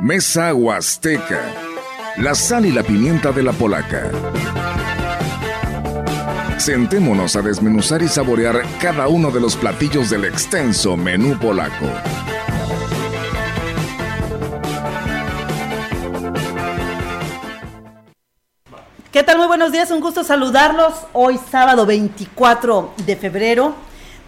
Mesa Huasteca. La sal y la pimienta de la polaca. Sentémonos a desmenuzar y saborear cada uno de los platillos del extenso menú polaco. ¿Qué tal? Muy buenos días, un gusto saludarlos. Hoy sábado 24 de febrero,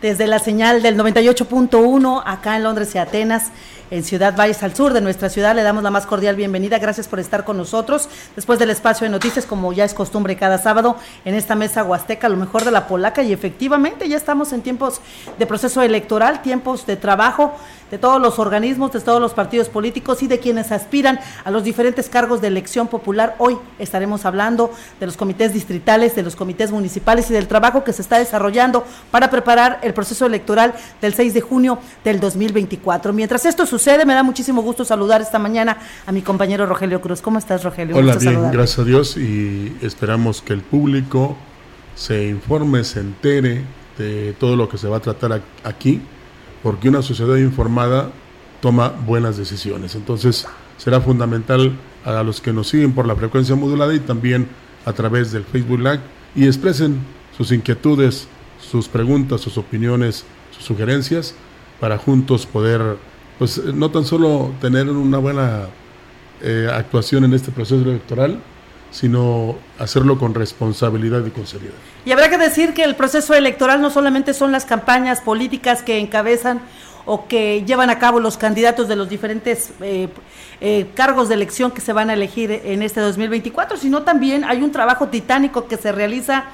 desde la señal del 98.1 acá en Londres y Atenas en Ciudad Valles al sur de nuestra ciudad. Le damos la más cordial bienvenida. Gracias por estar con nosotros. Después del espacio de noticias, como ya es costumbre cada sábado, en esta mesa huasteca, lo mejor de la polaca. Y efectivamente, ya estamos en tiempos de proceso electoral, tiempos de trabajo de todos los organismos, de todos los partidos políticos y de quienes aspiran a los diferentes cargos de elección popular. Hoy estaremos hablando de los comités distritales, de los comités municipales y del trabajo que se está desarrollando para preparar el proceso electoral del 6 de junio del 2024. Mientras esto sucede, me da muchísimo gusto saludar esta mañana a mi compañero Rogelio Cruz. ¿Cómo estás, Rogelio? Hola, bien, gracias a Dios y esperamos que el público se informe, se entere de todo lo que se va a tratar aquí porque una sociedad informada toma buenas decisiones. Entonces será fundamental a los que nos siguen por la frecuencia modulada y también a través del Facebook Live y expresen sus inquietudes, sus preguntas, sus opiniones, sus sugerencias para juntos poder, pues no tan solo tener una buena eh, actuación en este proceso electoral, sino hacerlo con responsabilidad y con seriedad. Y habrá que decir que el proceso electoral no solamente son las campañas políticas que encabezan o que llevan a cabo los candidatos de los diferentes eh, eh, cargos de elección que se van a elegir en este 2024, sino también hay un trabajo titánico que se realiza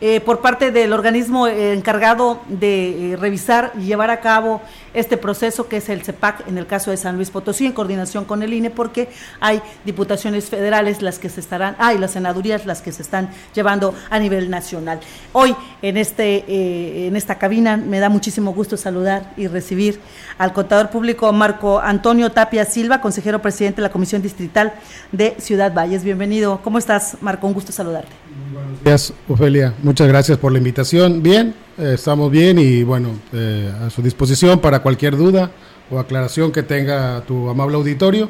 eh, por parte del organismo eh, encargado de eh, revisar y llevar a cabo este proceso que es el CEPAC en el caso de San Luis Potosí en coordinación con el INE porque hay diputaciones federales las que se estarán, hay las senadurías las que se están llevando a nivel nacional. Hoy en este en esta cabina me da muchísimo gusto saludar y recibir al contador público Marco Antonio Tapia Silva, consejero presidente de la Comisión Distrital de Ciudad Valles. Bienvenido. ¿Cómo estás, Marco? Un gusto saludarte. buenos días, Ofelia. Muchas gracias por la invitación. Bien, eh, estamos bien y bueno, eh, a su disposición para cualquier duda o aclaración que tenga tu amable auditorio.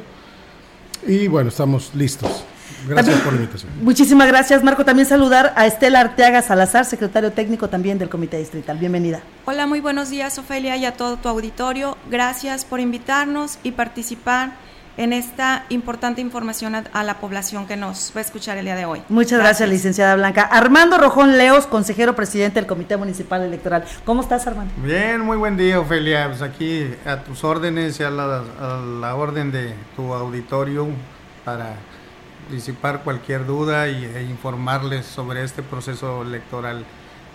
Y bueno, estamos listos. Gracias por la invitación. Muchísimas gracias, Marco. También saludar a Estela Arteaga Salazar, secretario técnico también del Comité Distrital. Bienvenida. Hola, muy buenos días, Ofelia, y a todo tu auditorio. Gracias por invitarnos y participar en esta importante información a, la población que nos va a escuchar el día de hoy. Muchas gracias, licenciada Blanca. Armando Rojón Leos, consejero presidente del Comité Municipal Electoral. ¿Cómo estás, Armando? Bien, muy buen día, Ofelia. Pues aquí a tus órdenes y a la, orden de tu auditorio para disipar cualquier duda y, e informarles sobre este proceso electoral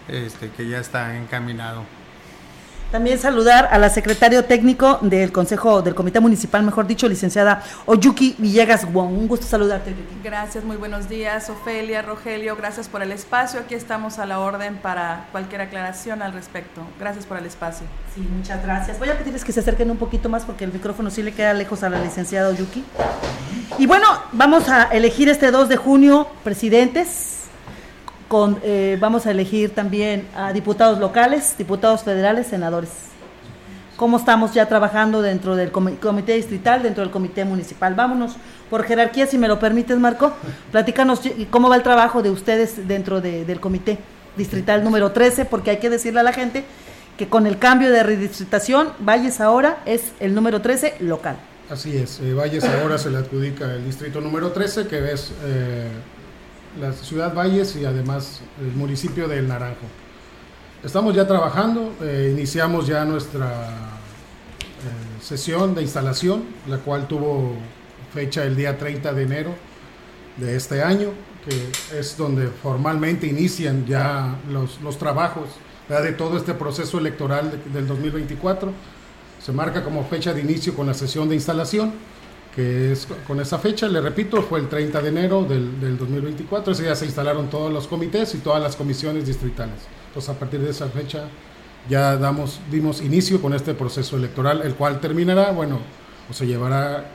este, que ya está encaminado. También saludar a la secretario técnico del Consejo del Comité Municipal, mejor dicho, licenciada Oyuki Villegas Wong. Un gusto saludarte. Gracias, muy buenos días, Ofelia, Rogelio, gracias por el espacio. Aquí estamos a la orden para cualquier aclaración al respecto. Gracias por el espacio. Sí, muchas gracias. Voy a pedirles que se acerquen un poquito más porque el micrófono sí le queda lejos a la licenciada Oyuki. Y bueno, vamos a elegir este 2 de junio presidentes eh, vamos a elegir también a diputados locales, diputados federales, senadores. ¿Cómo estamos ya trabajando dentro del comité distrital, dentro del comité municipal? Vámonos por jerarquía, si me lo permites, Marco. Platícanos cómo va el trabajo de ustedes dentro del comité distrital número 13, porque hay que decirle a la gente que con el cambio de redistritación, Valles ahora es el número 13 local. Así es, eh, Valles ahora se le adjudica el distrito número 13, que es eh, la ciudad Valles y además el municipio del Naranjo. Estamos ya trabajando, eh, iniciamos ya nuestra eh, sesión de instalación, la cual tuvo fecha el día 30 de enero de este año, que es donde formalmente inician ya los, los trabajos de todo este proceso electoral del 2024. Se marca como fecha de inicio con la sesión de instalación que es con esa fecha, le repito, fue el 30 de enero del, del 2024, ese día se instalaron todos los comités y todas las comisiones distritales. Entonces a partir de esa fecha ya damos, dimos inicio con este proceso electoral, el cual terminará, bueno, o se llevará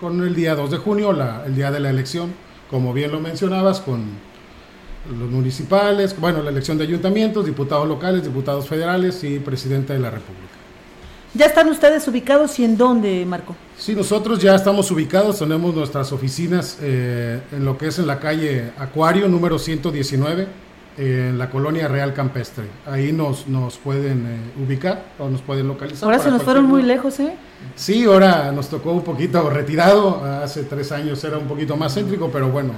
con el día 2 de junio, la, el día de la elección, como bien lo mencionabas, con los municipales, bueno, la elección de ayuntamientos, diputados locales, diputados federales y presidente de la República. ¿Ya están ustedes ubicados y en dónde, Marco? Sí, nosotros ya estamos ubicados, tenemos nuestras oficinas eh, en lo que es en la calle Acuario, número 119, en la colonia Real Campestre. Ahí nos, nos pueden eh, ubicar o nos pueden localizar. Ahora se nos fueron muy lejos, ¿eh? Sí, ahora nos tocó un poquito retirado, hace tres años era un poquito más céntrico, pero bueno,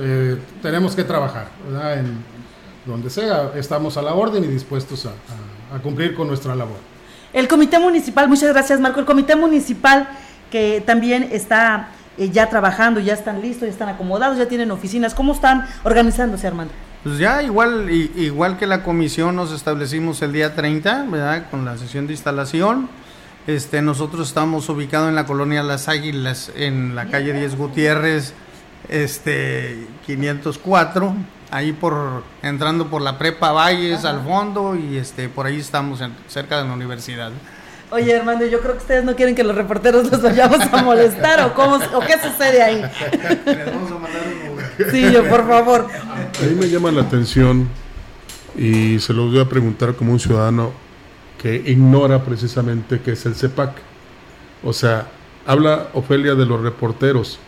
eh, tenemos que trabajar, ¿verdad? En donde sea, estamos a la orden y dispuestos a cumplir con nuestra labor. El comité municipal, muchas gracias Marco, el comité municipal que también está eh, ya trabajando, ya están listos, ya están acomodados, ya tienen oficinas, ¿cómo están organizándose Armando? Pues ya igual, igual que la comisión nos establecimos el día 30, ¿verdad? Con la sesión de instalación. Este, nosotros estamos ubicados en la colonia Las Águilas, en la calle 10 Gutiérrez, este, 504 ahí por entrando por la prepa Valles al fondo y este por ahí estamos cerca de la universidad. Oye, hermano, yo creo que ustedes no quieren que los reporteros los vayamos a molestar o cómo o qué sucede ahí. Les vamos a mandar un Sí, yo por favor. A mí me llama la atención y se lo voy a preguntar como un ciudadano que ignora precisamente qué es el CEPAC. O sea, habla Ofelia de los reporteros,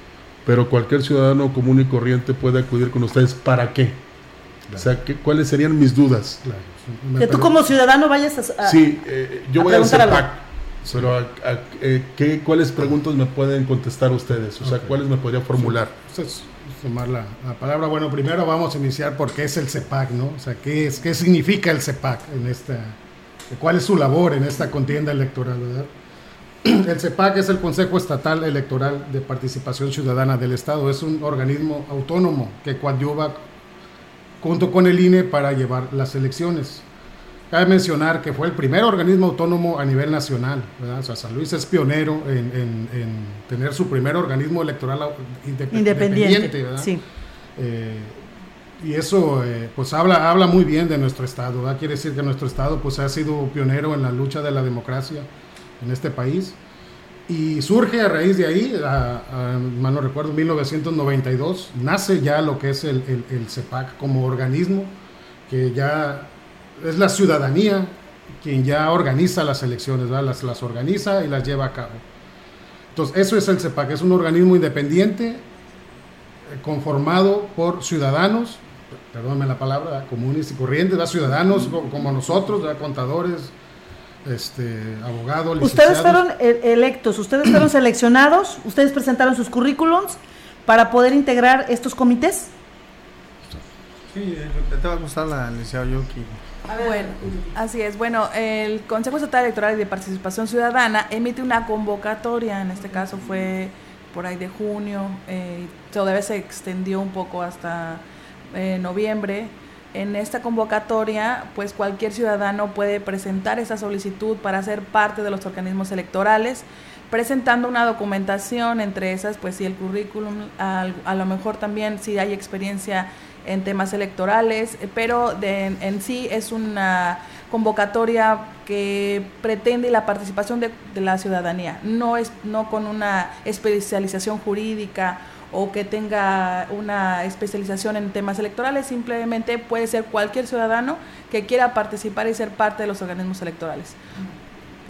pero cualquier ciudadano común y corriente puede acudir con ustedes. ¿Para qué? O sea, ¿cuáles serían mis dudas? Que tú como ciudadano vayas a... sí, eh, yo voy a hacer PAC, pero eh, ¿qué, ¿cuáles preguntas me pueden contestar ustedes? O sea, ¿cuáles me podría formular? tomar la, palabra. Bueno, primero vamos a iniciar por qué es el CEPAC, ¿no? O sea, ¿qué, es, qué significa el CEPAC en esta... ¿Cuál es su labor en esta contienda electoral, verdad? El CEPAC es el Consejo Estatal Electoral de Participación Ciudadana del Estado. Es un organismo autónomo que coadyuva junto con el INE para llevar las elecciones. Cabe mencionar que fue el primer organismo autónomo a nivel nacional. O sea, San Luis es pionero en, tener su primer organismo electoral independiente. sí. Eh, y eso eh, pues habla, habla muy bien de nuestro Estado. Quiere decir que nuestro Estado pues, ha sido pionero en la lucha de la democracia en este país. Y surge a raíz de ahí, a, no recuerdo, 1992, nace ya lo que es el, el, CEPAC como organismo, que ya es la ciudadanía quien ya organiza las elecciones, las, las organiza y las lleva a cabo. Entonces, eso es el CEPAC, es un organismo independiente eh, conformado por ciudadanos, perdóname la palabra, comunes y corrientes, ciudadanos como nosotros, contadores, este, abogado, Ustedes fueron e-, electos, ustedes fueron seleccionados, ustedes presentaron sus currículums para poder integrar estos comités. Sí, te va a gustar la licenciada Yuki. Bueno, así es. Bueno, el Consejo Estatal Electoral y de Participación Ciudadana emite una convocatoria, en este caso fue por ahí de junio, eh, todavía se extendió un poco hasta eh, noviembre en esta convocatoria, pues cualquier ciudadano puede presentar esa solicitud para ser parte de los organismos electorales, presentando una documentación, entre esas, pues si el currículum, a, lo mejor también si hay experiencia en temas electorales, pero de, en, sí es una convocatoria que pretende la participación de, de la ciudadanía, no, es, no con una especialización jurídica o que tenga una especialización en temas electorales, simplemente puede ser cualquier ciudadano que quiera participar y ser parte de los organismos electorales.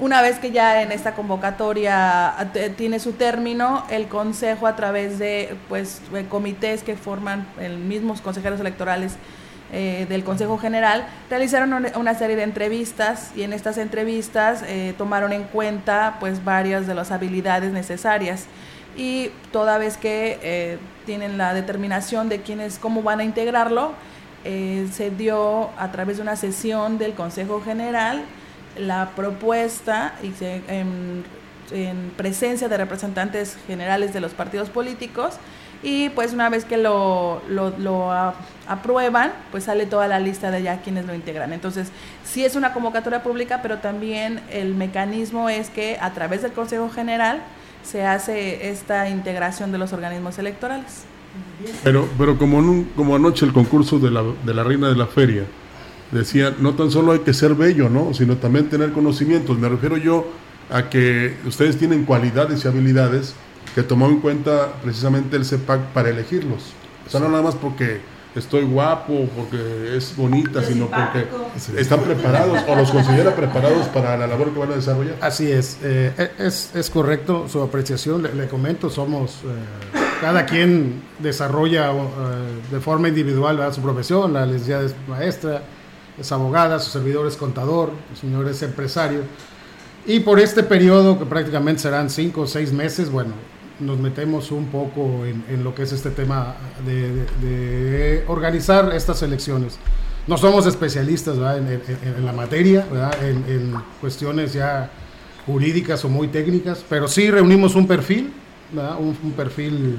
Una vez que ya en esta convocatoria tiene su término, el Consejo a través de pues, comités que forman los mismos consejeros electorales eh, del Consejo General, realizaron una serie de entrevistas y en estas entrevistas eh, tomaron en cuenta pues, varias de las habilidades necesarias y toda vez que eh, tienen la determinación de quiénes, cómo van a integrarlo, eh, se dio a través de una sesión del Consejo General la propuesta y en, presencia de representantes generales de los partidos políticos y pues una vez que lo, lo, aprueban, pues sale toda la lista de ya quienes lo integran. Entonces, sí es una convocatoria pública, pero también el mecanismo es que a través del Consejo General se hace esta integración de los organismos electorales. Pero, pero como, como anoche el concurso de la, de la reina de la feria decía, no tan solo hay que ser bello, ¿no? sino también tener conocimientos. Me refiero yo a que ustedes tienen cualidades y habilidades que tomó en cuenta precisamente el CEPAC para elegirlos. O sea, no nada más porque estoy guapo, porque es bonita, sino porque están preparados o los considera preparados para la labor que van a desarrollar. Así es, eh, es, es, correcto su apreciación, le, comento, somos, eh, cada quien desarrolla eh, de forma individual su profesión, la licenciada es maestra, es abogada, su servidor es contador, el señor es empresario. Y por este periodo, que prácticamente serán cinco o seis meses, bueno, nos metemos un poco en, lo que es este tema de, organizar estas elecciones. No somos especialistas en, la materia, En, cuestiones ya jurídicas o muy técnicas, pero sí reunimos un perfil, un, un, perfil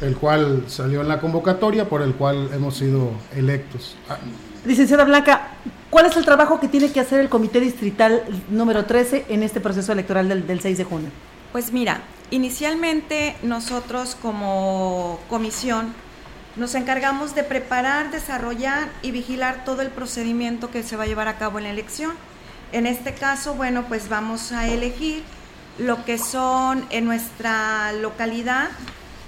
el cual salió en la convocatoria, por el cual hemos sido electos. Licenciada Blanca, ¿cuál es el trabajo que tiene que hacer el Comité Distrital número 13 en este proceso electoral del, del 6 de junio? Pues mira, Inicialmente nosotros como comisión nos encargamos de preparar, desarrollar y vigilar todo el procedimiento que se va a llevar a cabo en la elección. En este caso, bueno, pues vamos a elegir lo que son en nuestra localidad,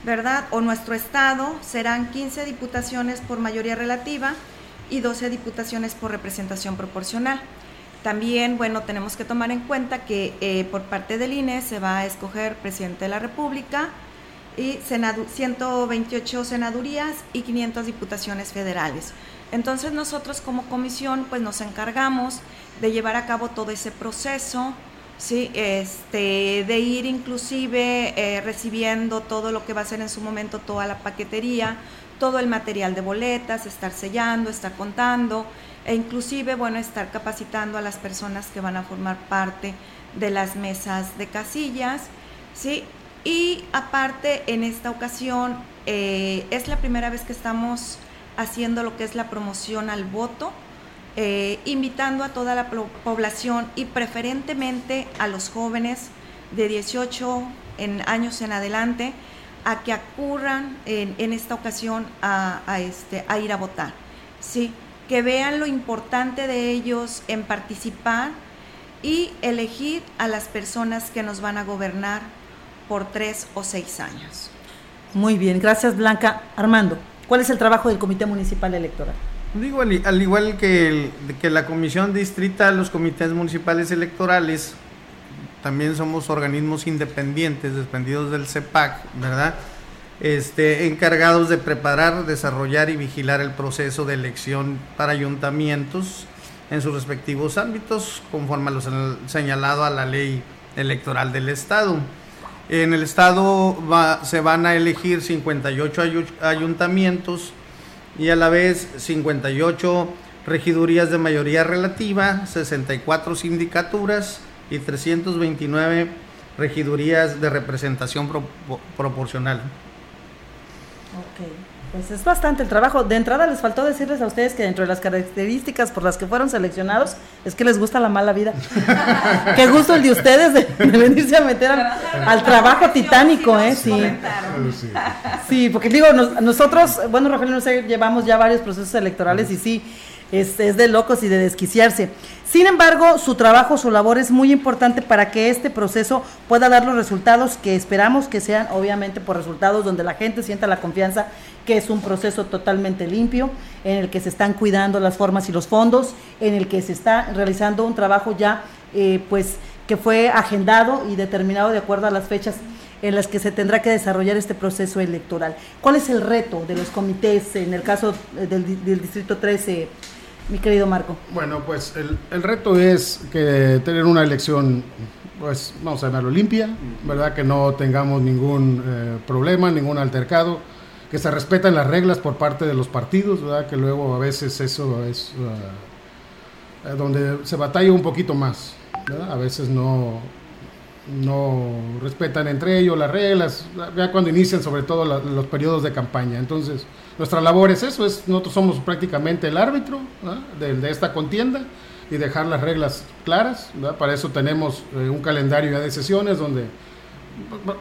¿verdad? O nuestro estado, serán 15 diputaciones por mayoría relativa y 12 diputaciones por representación proporcional. También, bueno, tenemos que tomar en cuenta que eh, por parte del INE se va a escoger presidente de la República y 128 senadurías y 500 diputaciones federales. Entonces nosotros como comisión pues nos encargamos de llevar a cabo todo ese proceso, ¿sí? este, de ir inclusive eh, recibiendo todo lo que va a ser en su momento toda la paquetería, todo el material de boletas, estar sellando, estar contando, e inclusive, bueno, estar capacitando a las personas que van a formar parte de las mesas de casillas, ¿sí? Y aparte, en esta ocasión, eh, es la primera vez que estamos haciendo lo que es la promoción al voto, eh, invitando a toda la población y preferentemente a los jóvenes de 18 en años en adelante a que acurran en, esta ocasión a, a, este, a ir a votar. Sí, que vean lo importante de ellos en participar y elegir a las personas que nos van a gobernar por tres o seis años. Muy bien, gracias Blanca. Armando, ¿cuál es el trabajo del Comité Municipal Electoral? Digo, al, igual que, que la Comisión Distrital, los comités municipales electorales, también somos organismos independientes, dependidos del CEPAC, ¿verdad? Este, encargados de preparar, desarrollar y vigilar el proceso de elección para ayuntamientos en sus respectivos ámbitos, conforme a lo señalado a la ley electoral del Estado. En el Estado se van a elegir 58 ayuntamientos y a la vez 58 regidurías de mayoría relativa, 64 sindicaturas y 329 regidurías de representación proporcional. Ok, pues es bastante el trabajo. De entrada les faltó decirles a ustedes que dentro de las características por las que fueron seleccionados es que les gusta la mala vida. Qué gusto el de ustedes de, venirse a meter al, trabajo titánico, ¿eh? Sí. Sí, porque digo, nosotros, bueno, Rafael, no sé, llevamos ya varios procesos electorales y sí, es, de locos y de desquiciarse. Sin embargo, su trabajo, su labor es muy importante para que este proceso pueda dar los resultados que esperamos que sean, obviamente, por resultados donde la gente sienta la confianza que es un proceso totalmente limpio, en el que se están cuidando las formas y los fondos, en el que se está realizando un trabajo ya, eh, pues, que fue agendado y determinado de acuerdo a las fechas en las que se tendrá que desarrollar este proceso electoral. ¿Cuál es el reto de los comités en el caso del, del Distrito 13? Mi querido Marco? Bueno, pues el, reto es que tener una elección, pues vamos a llamarlo limpia, ¿verdad? Que no tengamos ningún eh, problema, ningún altercado, que se respeten las reglas por parte de los partidos, ¿verdad? Que luego a veces eso es uh, donde se batalla un poquito más, ¿verdad? A veces no, no respetan entre ellos las reglas, ya cuando inician sobre todo los periodos de campaña. Entonces, nuestra labor es eso, es, nosotros somos prácticamente el árbitro de, esta contienda y dejar las reglas claras. Para eso tenemos eh, un calendario de sesiones donde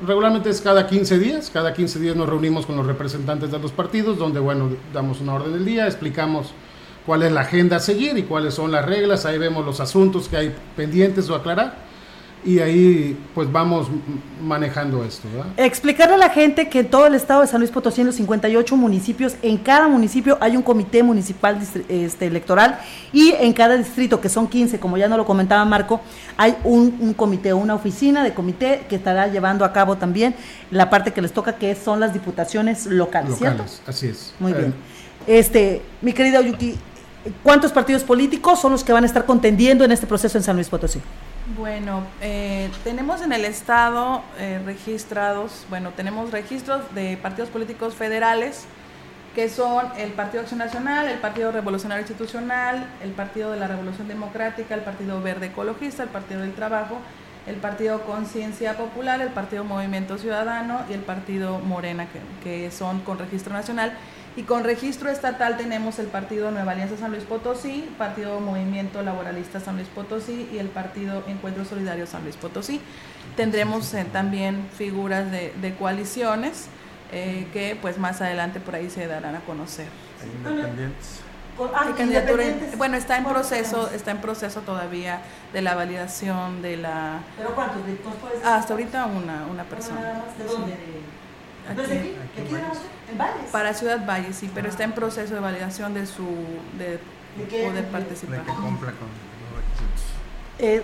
regularmente es cada 15 días, cada 15 días nos reunimos con los representantes de los partidos, donde bueno, damos una orden del día, explicamos cuál es la agenda a seguir y cuáles son las reglas, ahí vemos los asuntos que hay pendientes o aclarar y ahí pues vamos manejando esto. Explicarle a la gente que en todo el estado de San Luis Potosí, en los 58 municipios, en cada municipio hay un comité municipal este, electoral y en cada distrito, que son 15, como ya no lo comentaba Marco, hay un, comité, una oficina de comité que estará llevando a cabo también la parte que les toca, que son las diputaciones locales. Locales, así es. Muy bien. Eh, este, mi querida Yuki, ¿cuántos partidos políticos son los que van a estar contendiendo en este proceso en San Luis Potosí? Bueno, eh, tenemos en el Estado eh, registrados, bueno, tenemos registros de partidos políticos federales, que son el Partido Acción Nacional, el Partido Revolucionario Institucional, el Partido de la Revolución Democrática, el Partido Verde Ecologista, el Partido del Trabajo, el Partido Conciencia Popular, el Partido Movimiento Ciudadano y el Partido Morena, que, que son con registro nacional y con registro estatal tenemos el Partido Nueva Alianza San Luis Potosí, Partido Movimiento Laboralista San Luis Potosí y el Partido Encuentro Solidario San Luis Potosí. Tendremos eh, también figuras de, coaliciones eh, que pues más adelante por ahí se darán a conocer. Independientes. Ah, bueno, está en proceso, está en proceso todavía de la validación de la. ¿Pero cuántos? hasta ahorita una, una persona. ¿De dónde? Aquí, Para Ciudad Valle, sí, pero está en proceso de validación de su de, poder participar. que cumpla con los requisitos. Eh,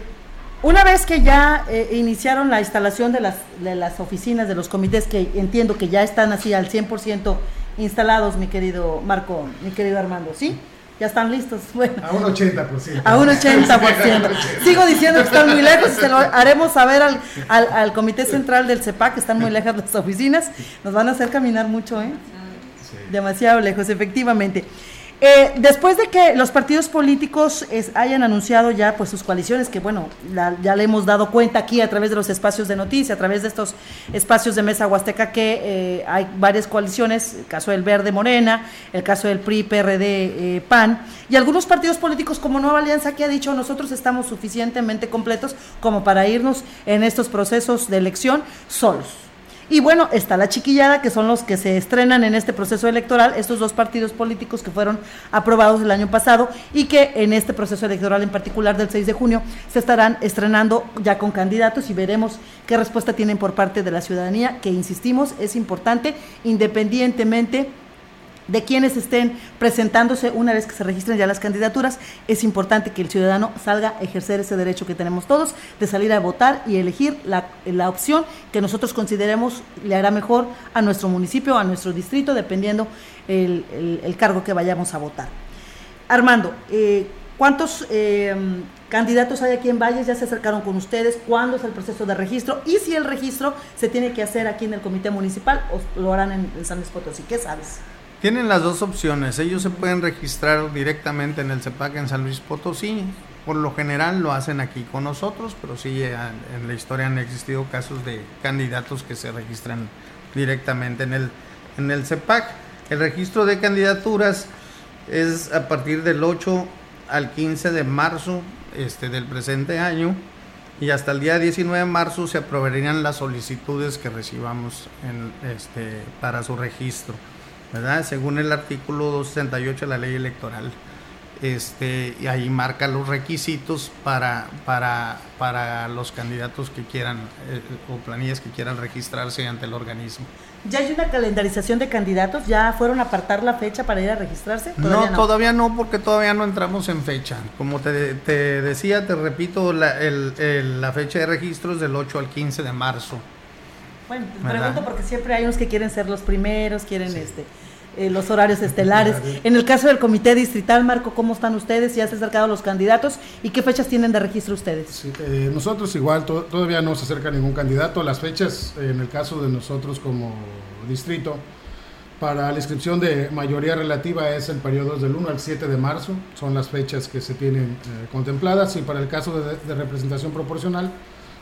una vez que ya eh, iniciaron la instalación de las, de las oficinas, de los comités, que entiendo que ya están así al 100% instalados, mi querido Marco, mi querido Armando, ¿sí? Ya están listos. Bueno, a un 80%. A un 80%. Sigo diciendo que están muy lejos y se lo haremos saber al, al, Comité Central del CEPAC, que están muy lejos las oficinas. Nos van a hacer caminar mucho, ¿eh? Demasiado lejos, efectivamente. Eh, después de que los partidos políticos hayan anunciado ya pues sus coaliciones, que bueno, ya le hemos dado cuenta aquí a través de los espacios de noticia, a través de estos espacios de mesa huasteca, que eh, hay varias coaliciones, el caso del Verde Morena, el caso del PRI, PRD, eh, PAN, y algunos partidos políticos como Nueva Alianza que ha dicho nosotros estamos suficientemente completos como para irnos en estos procesos de elección solos. Y bueno, está la chiquillada, que son los que se estrenan en este proceso electoral, estos dos partidos políticos que fueron aprobados el año pasado y que en este proceso electoral en particular del 6 de junio se estarán estrenando ya con candidatos y veremos qué respuesta tienen por parte de la ciudadanía, que insistimos, es importante, independientemente de quienes estén presentándose una vez que se registren ya las candidaturas, es importante que el ciudadano salga a ejercer ese derecho que tenemos todos de salir a votar y elegir la, opción que nosotros consideremos le hará mejor a nuestro municipio, a nuestro distrito, dependiendo el, cargo que vayamos a votar. Armando, eh, ¿cuántos eh, candidatos hay aquí en Valles? ¿Ya se acercaron con ustedes? ¿Cuándo es el proceso de registro? Y si el registro se tiene que hacer aquí en el comité municipal o lo harán en, en San Luis Potosí. ¿Qué sabes? Tienen las dos opciones. Ellos se pueden registrar directamente en el CEPAC en San Luis Potosí. Por lo general lo hacen aquí con nosotros, pero sí eh, en la historia han existido casos de candidatos que se registran directamente en el, en el CEPAC. El registro de candidaturas es a partir del 8 al 15 de marzo este, del presente año y hasta el día 19 de marzo se aprobarían las solicitudes que recibamos en, este, para su registro. ¿Verdad? Según el artículo 268 de la ley electoral. Este, y ahí marca los requisitos para, para, para los candidatos que quieran eh, o planillas que quieran registrarse ante el organismo. ¿Ya hay una calendarización de candidatos? ¿Ya fueron a apartar la fecha para ir a registrarse? no, todavía no, porque todavía no entramos en fecha. Como te, te decía, te repito, la, el, la fecha de registro es del 8 al 15 de marzo. Bueno, te pregunto porque siempre hay unos que quieren ser los primeros, quieren este eh, los horarios estelares. En el caso del comité distrital, Marco, ¿cómo están ustedes? ¿Ya se han acercado los candidatos? ¿Y qué fechas tienen de registro ustedes? Eh, nosotros igual, todavía no se acerca ningún candidato. Las fechas, en el caso de nosotros como distrito, para la inscripción de mayoría relativa es el periodo del 1 al 7 de marzo, son las fechas que se tienen eh, contempladas, y para el caso de, de representación proporcional,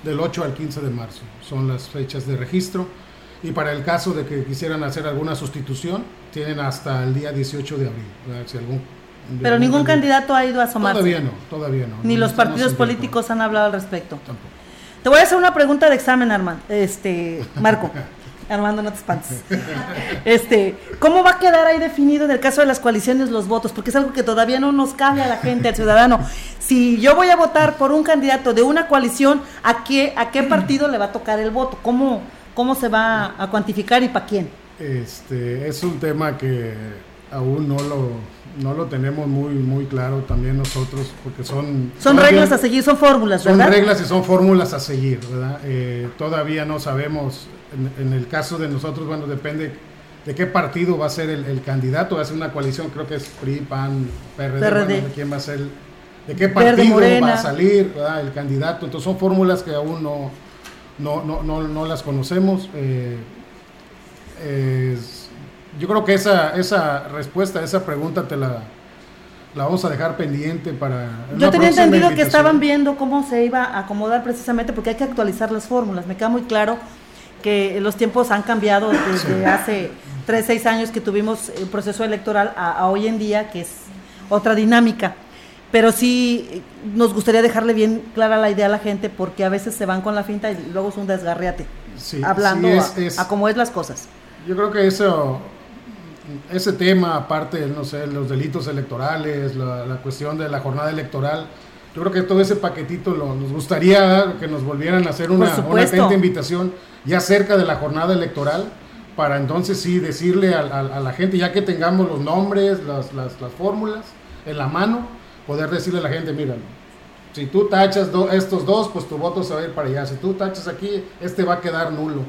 del 8 al 15 de marzo, son las fechas de registro. Y para el caso de que quisieran hacer alguna sustitución, tienen hasta el día 18 de abril. Pero ningún candidato ha ido a asomarse. Todavía no, todavía no. Ni los partidos políticos han hablado al respecto. Tampoco. Te voy a hacer una pregunta de examen, Armando. Este, Marco. Armando, no te espantes. Este, ¿cómo va a quedar ahí definido en el caso de las coaliciones los votos? Porque es algo que todavía no nos cabe a la gente, al ciudadano. si yo voy a votar por un candidato de una coalición, ¿a qué, a qué partido le va a tocar el voto? ¿Cómo, cómo se va a cuantificar y para quién? Este, es un tema que aún no lo no lo tenemos muy muy claro también nosotros porque son son reglas a seguir son fórmulas ¿verdad? son reglas y son fórmulas a seguir verdad eh, todavía no sabemos en, el caso de nosotros bueno depende de qué partido va a ser el, candidato va a ser una coalición creo que es PRI PAN PRD, quién va a ser de qué partido va a salir ¿verdad? el candidato entonces son fórmulas que aún no no no no, no las conocemos eh, yo creo que esa, esa respuesta, esa pregunta te la, la vamos a dejar pendiente para... Yo tenía entendido que estaban viendo cómo se iba a acomodar precisamente porque hay que actualizar las fórmulas. Me queda muy claro que los tiempos han cambiado desde hace tres, seis años que tuvimos el proceso electoral a, hoy en día, que es otra dinámica. Pero sí nos gustaría dejarle bien clara la idea a la gente porque a veces se van con la finta y luego es un desgarriate, hablando a cómo es las cosas. Yo creo que eso ese tema, aparte, no sé, los delitos electorales, la, cuestión de la jornada electoral, yo creo que todo ese paquetito lo, nos gustaría que nos volvieran a hacer una, una atenta invitación ya cerca de la jornada electoral para entonces sí decirle a, la gente, ya que tengamos los nombres, las, las, fórmulas en la mano, poder decirle a la gente, mira, si tú tachas estos dos, pues tu voto se va a ir para allá. Si tú tachas aquí, este va a quedar nulo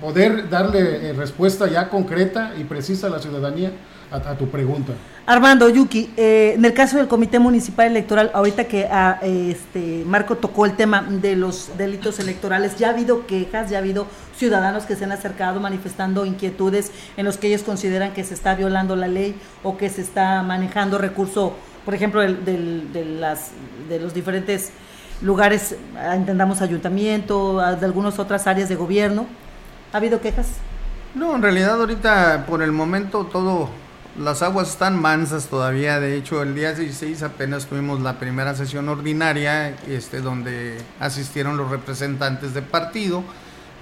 poder darle eh, respuesta ya concreta y precisa a la ciudadanía a, tu pregunta. Armando, Yuki, eh, en el caso del Comité Municipal Electoral, ahorita que ah, este Marco tocó el tema de los delitos electorales, ya ha habido quejas, ya ha hado ciudadanos que se han acercado manifestando inquietudes en los que ellos consideran que se está violando la ley o que se está manejando recurso, por ejemplo, de, las, de los diferentes lugares, entendamos ayuntamiento, de algunas otras áreas de gobierno. ¿Ha habido quejas? No, en realidad ahorita por el momento todo, las aguas están mansas todavía. De hecho, el día 16 apenas tuvimos la primera sesión ordinaria, este, donde asistieron los representantes de partido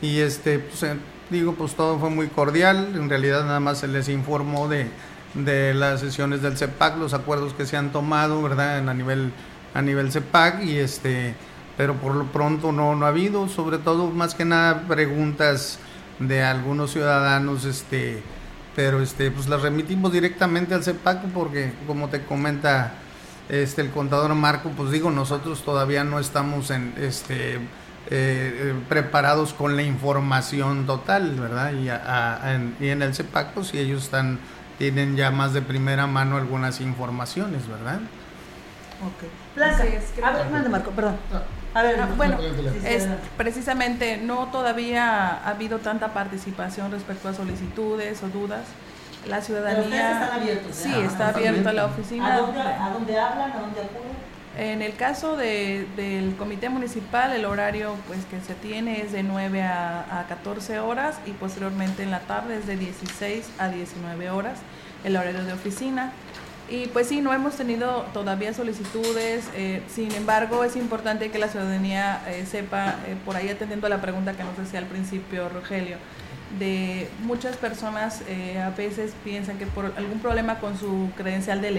y este, pues, eh, digo, pues todo fue muy cordial. En realidad nada más se les informó de, de las sesiones del CEPAC, los acuerdos que se han tomado, ¿verdad? A nivel a nivel CEPAC y este pero por lo pronto no, no ha habido, sobre todo más que nada preguntas de algunos ciudadanos, este, pero este, pues las remitimos directamente al CEPAC porque como te comenta este el contador Marco, pues digo, nosotros todavía no estamos en este eh, eh, preparados con la información total, ¿verdad? Y, en, y en el CEPAC, pues si ellos están, tienen ya más de primera mano algunas informaciones, ¿verdad? Ok. Blanca, a ver, Marco, perdón. A ver, ah, bueno, es, precisamente no todavía ha habido tanta participación respecto a solicitudes o dudas. La ciudadanía. Están abiertos, sí, está abierta la oficina. ¿A dónde, ¿A dónde hablan? ¿A dónde acuden? En el caso de, del comité municipal, el horario pues que se tiene es de 9 a, a 14 horas y posteriormente en la tarde es de 16 a 19 horas el horario de oficina. Y pues sí, no hemos tenido todavía solicitudes, eh, sin embargo es importante que la ciudadanía eh, sepa, eh, por ahí atendiendo a la pregunta que nos decía al principio Rogelio, de muchas personas a veces piensan que por algún problema con su credencial de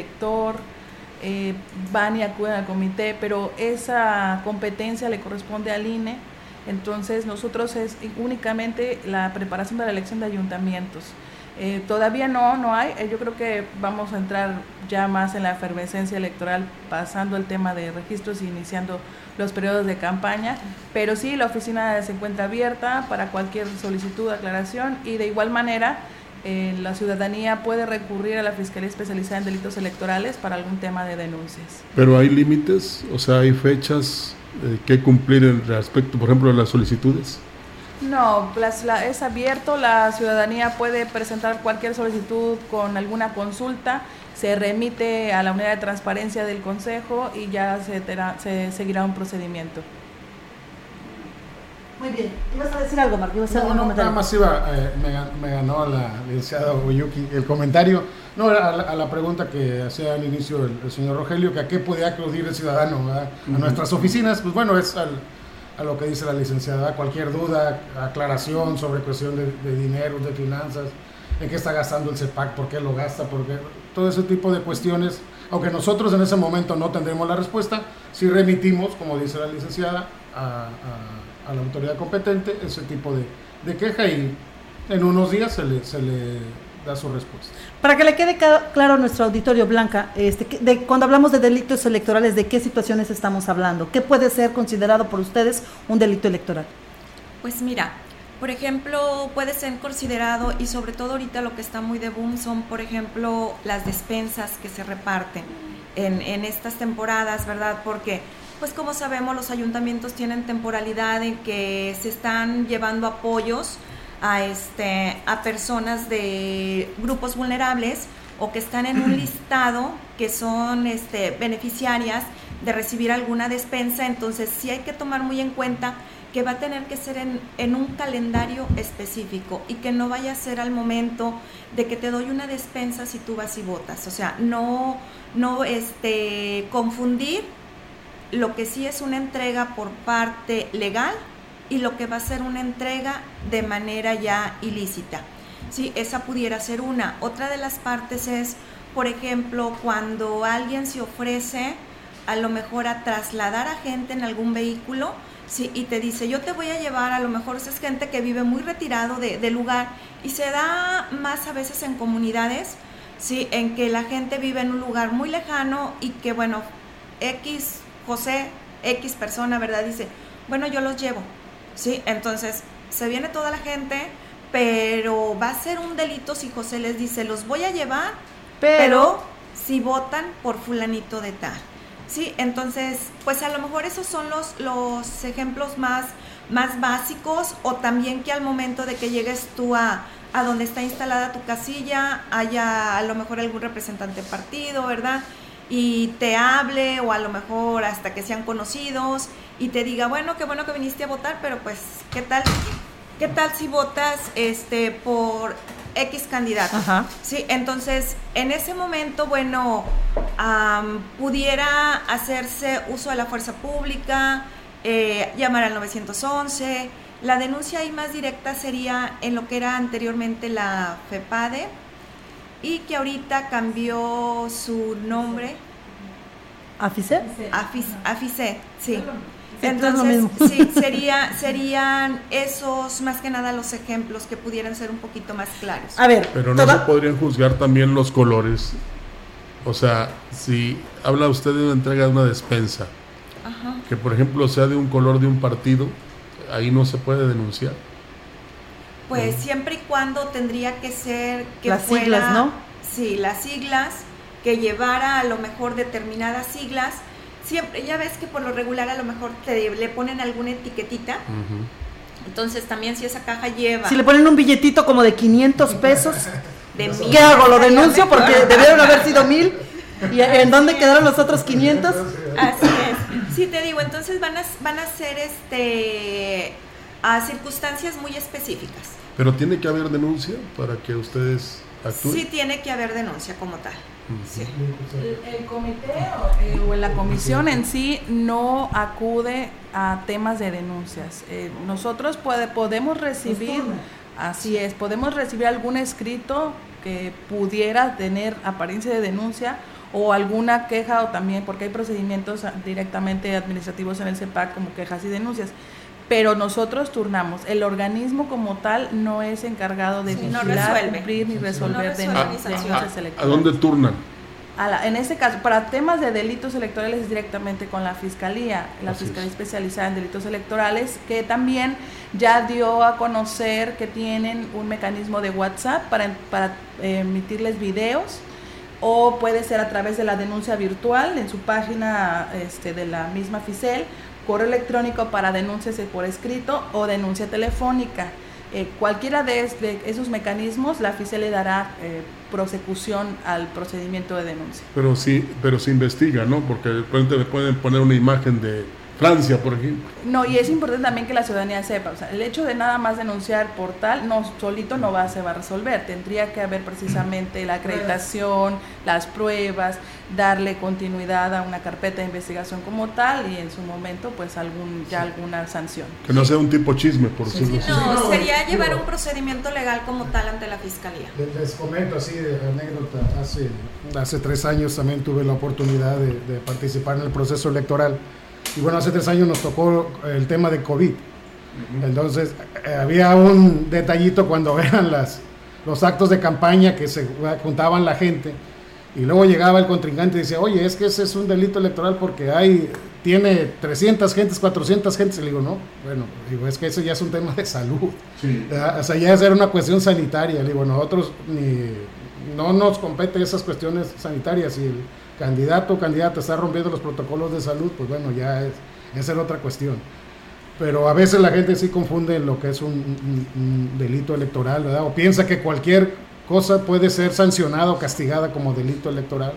elector, van y acuden al comité, pero esa competencia le corresponde al INE, entonces nosotros es únicamente la preparación de la elección de ayuntamientos. Eh, todavía no, no hay. Eh, yo creo que vamos a entrar ya más en la efervescencia electoral, pasando el tema de registros y iniciando los periodos de campaña. Pero sí, la oficina se encuentra abierta para cualquier solicitud, aclaración y de igual manera eh, la ciudadanía puede recurrir a la Fiscalía Especializada en Delitos Electorales para algún tema de denuncias. Pero hay límites, o sea, hay fechas que cumplir en respecto, por ejemplo, a las solicitudes. No, es abierto, la ciudadanía puede presentar cualquier solicitud con alguna consulta, se remite a la unidad de transparencia del Consejo y ya se, se seguirá un procedimiento. Muy bien, ¿ibas a decir algo, Marco? no, nada más iba, eh, me, ganó la licenciada Oyuki el comentario, no, a la, pregunta que hacía al inicio el, señor Rogelio, que a qué puede acudir el ciudadano a nuestras oficinas, pues bueno, es al a lo que dice la licenciada, cualquier duda, aclaración sobre cuestión de, dinero, de finanzas, en qué está gastando el CEPAC, por qué lo gasta, porque todo ese tipo de cuestiones. Aunque nosotros en ese momento no tendremos la respuesta, si remitimos, como dice la licenciada, a, a- a la autoridad competente ese tipo de, de queja y en unos días se le, se le da su respuesta. Para que le quede claro a nuestro auditorio Blanca, este, de, cuando hablamos de delitos electorales, ¿de qué situaciones estamos hablando? ¿Qué puede ser considerado por ustedes un delito electoral? Pues mira, por ejemplo, puede ser considerado, y sobre todo ahorita lo que está muy de boom son, por ejemplo, las despensas que se reparten en, en estas temporadas, ¿verdad? Porque, pues como sabemos, los ayuntamientos tienen temporalidad en que se están llevando apoyos a, este, a personas de grupos vulnerables o que están en un listado que son este, beneficiarias de recibir alguna despensa, entonces sí hay que tomar muy en cuenta que va a tener que ser en, en un calendario específico y que no vaya a ser al momento de que te doy una despensa si tú vas y votas. O sea, no, no este, confundir lo que sí es una entrega por parte legal y lo que va a ser una entrega de manera ya ilícita. Sí, esa pudiera ser una. Otra de las partes es, por ejemplo, cuando alguien se ofrece a lo mejor a trasladar a gente en algún vehículo, sí, y te dice, yo te voy a llevar, a lo mejor es gente que vive muy retirado de- del lugar y se da más a veces en comunidades, sí, en que la gente vive en un lugar muy lejano y que, bueno, X, José, X persona, ¿verdad? Dice, bueno, yo los llevo, ¿sí? Entonces, se viene toda la gente, pero va a ser un delito si José les dice, los voy a llevar, pero, si votan por fulanito de tal. Sí, entonces, pues a lo mejor esos son los, los ejemplos más, más básicos o también que al momento de que llegues tú a, a donde está instalada tu casilla, haya a lo mejor algún representante partido, ¿verdad? Y te hable o a lo mejor hasta que sean conocidos y te diga, bueno, qué bueno que viniste a votar, pero pues, ¿qué tal? ¿Qué tal si votas este por X candidato? Ajá. Sí, entonces en ese momento, bueno, am, pudiera hacerse uso de la fuerza pública, eh, llamar al 911. La denuncia ahí más directa sería en lo que era anteriormente la FEPADE y que ahorita cambió su nombre ¿Aficer? a FIS- a FICET, sí. Entonces, sí, sería, serían esos más que nada los ejemplos que pudieran ser un poquito más claros. A ver, Pero no se podrían juzgar también los colores. O sea, si habla usted de una entrega de una despensa, Ajá. que por ejemplo sea de un color de un partido, ahí no se puede denunciar. Pues siempre y cuando tendría que ser que Las fuera, siglas, ¿no? Sí, las siglas, que llevara a lo mejor determinadas siglas. Siempre, ya ves que por lo regular a lo mejor te le ponen alguna etiquetita. Entonces también si esa caja lleva si le ponen un billetito como de 500 pesos, de mil, ¿qué hago? ¿Lo denuncio? Porque debieron haber sido mil. ¿Y en dónde quedaron los otros 500? Así es. Sí, te digo, entonces van a, van a ser este, a circunstancias muy específicas. Pero tiene que haber denuncia para que ustedes actúen. Sí tiene que haber denuncia como tal. Sí. El, el comité o, eh, o la comisión en sí no acude a temas de denuncias. Eh, nosotros puede, podemos recibir, así es, podemos recibir algún escrito que pudiera tener apariencia de denuncia o alguna queja o también porque hay procedimientos directamente administrativos en el CEPAC como quejas y denuncias. Pero nosotros turnamos. El organismo como tal no es encargado de Sí, vigilar, cumplir ni resolver sanciona. denuncias ¿A electorales. dónde turnan? A la- en este caso, para temas de delitos electorales es directamente con la Fiscalía, la Así Fiscalía es. especializada en delitos electorales, que también ya dio a conocer que tienen un mecanismo de WhatsApp para, para eh, emitirles videos o puede ser a través de la denuncia virtual en su página este, de la misma FICEL, correo electrónico para denuncias por escrito o denuncia telefónica. Eh, cualquiera de, es- de esos mecanismos, la FICEL le dará eh, prosecución al procedimiento de denuncia. Pero sí, pero se investiga, ¿no? Porque de repente le pueden poner una imagen de Francia, por ejemplo. No, y es importante también que la ciudadanía sepa, o sea, el hecho de nada más denunciar por tal, no, solito no va, se va a resolver, tendría que haber precisamente la acreditación, las pruebas, darle continuidad a una carpeta de investigación como tal y en su momento pues algún ya alguna sanción. Que no sea un tipo chisme, por sí, decirlo sí, no, sería llevar un procedimiento legal como tal ante la fiscalía. Les comento así de anécdota, hace, hace tres años también tuve la oportunidad de, de participar en el proceso electoral. Y bueno, hace tres años nos tocó el tema de COVID. Entonces, eh, había un detallito cuando eran las, los actos de campaña que se juntaban la gente y luego llegaba el contrincante y decía, oye, es que ese es un delito electoral porque hay, tiene 300 gentes, 400 gentes. Y le digo, no, bueno, digo, es que eso ya es un tema de salud. O sea, ya era una cuestión sanitaria. Le digo, nosotros ni, no nos compete esas cuestiones sanitarias. Y el, candidato o candidata está rompiendo los protocolos de salud, pues bueno, ya es, esa es otra cuestión. Pero a veces la gente sí confunde lo que es un, delito electoral, ¿verdad? O piensa que cualquier cosa puede ser sancionada o castigada como delito electoral.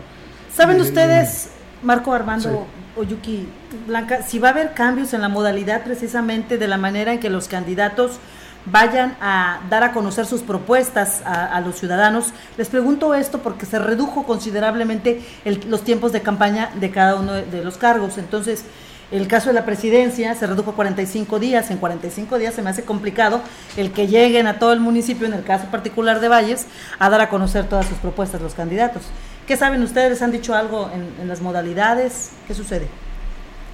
¿Saben ustedes, Marco Armando Oyuki Blanca, si va a haber cambios en la modalidad precisamente de la manera en que los candidatos vayan a dar a conocer sus propuestas a, los ciudadanos. Les pregunto esto porque se redujo considerablemente los tiempos de campaña de cada uno de, los cargos. Entonces, el caso de la presidencia se redujo a 45 días. En 45 días se me hace complicado el que lleguen a todo el municipio, en el caso particular de Valles, a dar a conocer todas sus propuestas los candidatos. ¿Qué saben ustedes? ¿Han dicho algo en, las modalidades? ¿Qué sucede?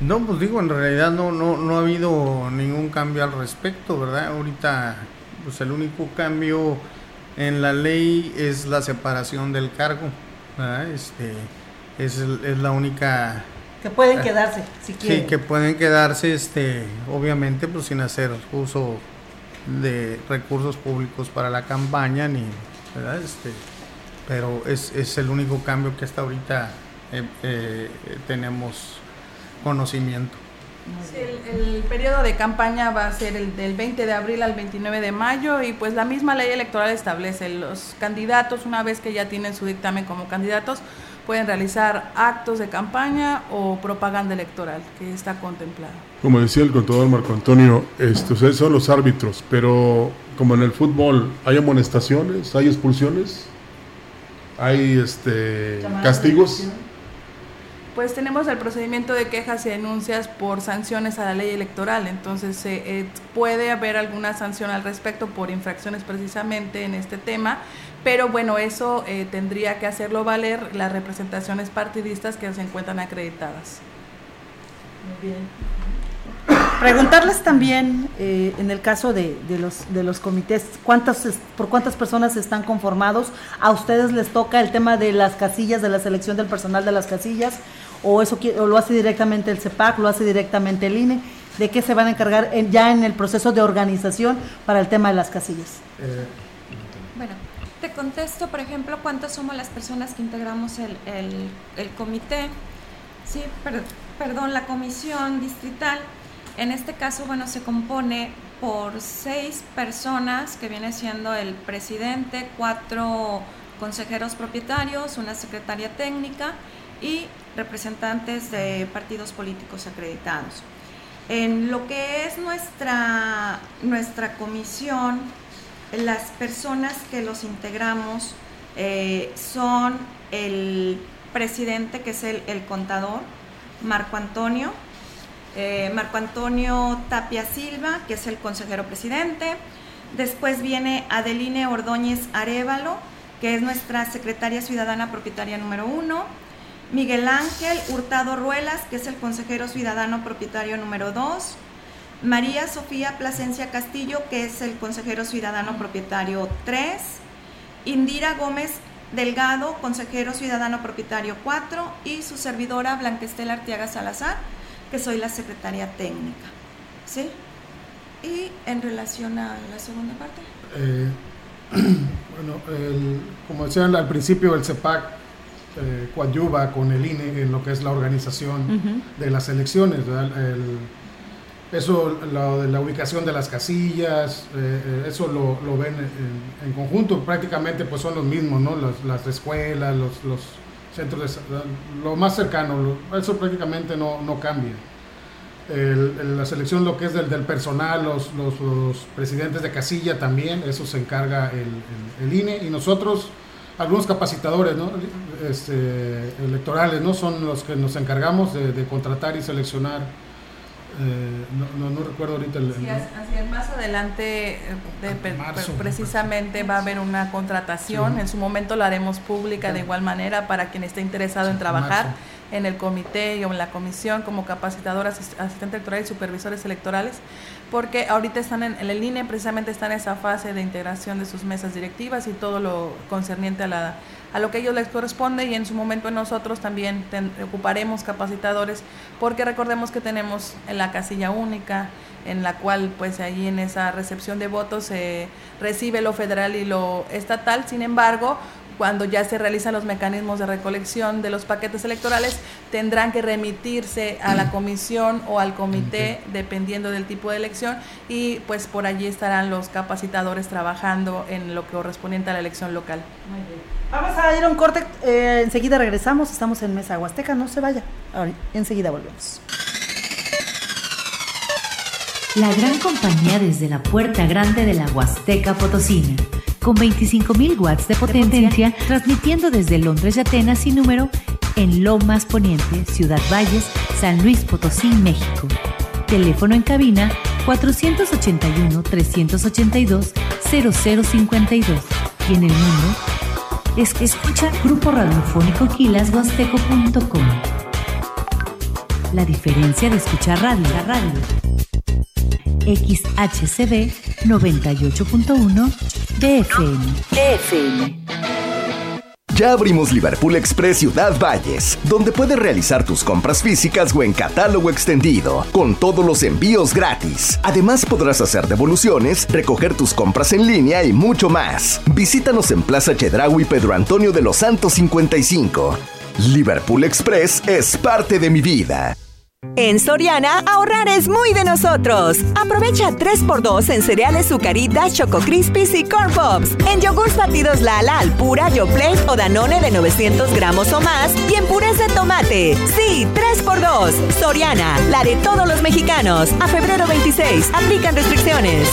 No, pues digo, en realidad no, no, no ha habido ningún cambio al respecto, ¿verdad? Ahorita, pues el único cambio en la ley es la separación del cargo, ¿verdad? Este, es, es la única... Que pueden quedarse, si quieren. Sí, que pueden quedarse, este, obviamente, pues sin hacer uso de recursos públicos para la campaña, ni, ¿verdad? Este, pero es, es el único cambio que hasta ahorita eh, eh, tenemos conocimiento. El, periodo de campaña va a ser el del 20 de abril al 29 de mayo y pues la misma ley electoral establece los candidatos una vez que ya tienen su dictamen como candidatos pueden realizar actos de campaña o propaganda electoral que está contemplado. Como decía el contador Marco Antonio, estos son los árbitros, pero como en el fútbol hay amonestaciones, hay expulsiones, hay este castigos pues tenemos el procedimiento de quejas y denuncias por sanciones a la ley electoral. Entonces eh, puede haber alguna sanción al respecto por infracciones precisamente en este tema, pero bueno, eso eh, tendría que hacerlo valer las representaciones partidistas que se encuentran acreditadas. Muy bien. Preguntarles también, eh, en el caso de, los, de los comités, ¿cuántas, ¿por cuántas personas están conformados? ¿A ustedes les toca el tema de las casillas, de la selección del personal de las casillas? o eso lo hace directamente el CEPAC, lo hace directamente el INE, de qué se van a encargar ya en el proceso de organización para el tema de las casillas. Eh, bueno, te contesto, por ejemplo, cuántas somos las personas que integramos el, el, comité, sí, perdón, la comisión distrital. En este caso, bueno, se compone por seis personas, que viene siendo el presidente, cuatro consejeros propietarios, una secretaria técnica y representantes de partidos políticos acreditados. En lo que es nuestra, nuestra comisión, las personas que los integramos eh, son el presidente, que es el, contador, Marco Antonio, eh, Marco Antonio Tapia Silva, que es el consejero presidente. Después viene Adeline Ordóñez Arevalo, que es nuestra secretaria ciudadana propietaria número uno. Miguel Ángel Hurtado Ruelas, que es el consejero ciudadano propietario número 2. María Sofía Plasencia Castillo, que es el consejero ciudadano propietario 3. Indira Gómez Delgado, consejero ciudadano propietario 4. Y su servidora Blanquestela Artiaga Salazar, que soy la secretaria técnica. ¿Sí? Y en relación a la segunda parte. Eh, bueno, como decían al principio, el CEPAC eh, coadyuva con el INE en lo que es la organización de las elecciones. eso, lo de la ubicación de las casillas, eh, eso lo, ven en, conjunto, prácticamente pues son los mismos, ¿no? las, escuelas, los, centros de... lo más cercano, eso prácticamente no, no cambia. la selección lo que es del, del personal, los, los, presidentes de casilla también, eso se encarga el, el, INE y nosotros, algunos capacitadores ¿no? este, electorales, ¿no? son los que nos encargamos de contratar y seleccionar eh, no, no, recuerdo ahorita el, más adelante eh, precisamente va a haber una contratación. En su momento la haremos pública de igual manera para quien esté interesado en trabajar en el comité o en la comisión como capacitador, asistente electoral y supervisores electorales, porque ahorita están en, el INE, precisamente está en esa fase de integración de sus mesas directivas y todo lo concerniente a, la, a lo que ellos les corresponde y en su momento nosotros también ocuparemos capacitadores, porque recordemos que tenemos en la casilla única, en la cual pues ahí en esa recepción de votos se recibe lo federal y lo estatal, sin embargo, cuando ya se realizan los mecanismos de recolección de los paquetes electorales, tendrán que remitirse a la comisión o al comité, dependiendo del tipo de elección, y pues por allí estarán los capacitadores trabajando en lo correspondiente a la elección local. Vamos a ir a un corte, eh, enseguida regresamos, estamos en Mesa Huasteca, no se vaya, enseguida volvemos. La gran compañía desde la puerta grande de la Huasteca Potosina con 25.000 watts de potencia, transmitiendo desde Londres y Atenas sin número en Lomas Poniente, Ciudad Valles, San Luis Potosí, México. Teléfono en cabina 481-382-0052 y en el mundo es que escucha Grupo Radiofónico Quilashuasteco.com. La diferencia de escuchar radio, la radio. XHCD 98.1 DFM. Ya abrimos Liverpool Express Ciudad Valles, donde puedes realizar tus compras físicas o en catálogo extendido, con todos los envíos gratis. Además podrás hacer devoluciones, recoger tus compras en línea y mucho más. Visítanos en Plaza Chedraui Pedro Antonio de los Santos 55. Liverpool Express es parte de mi vida. En Soriana, ahorrar es muy de nosotros. Aprovecha 3x2 en cereales Zucaritas, Choco Crispies y Corn Pops. En yogurts batidos Lala, Alpura, Yoplait o Danone de 900 gramos o más. Y en purés de tomate. Sí, 3x2. Soriana, la de todos los mexicanos. A febrero 26. Aplican restricciones.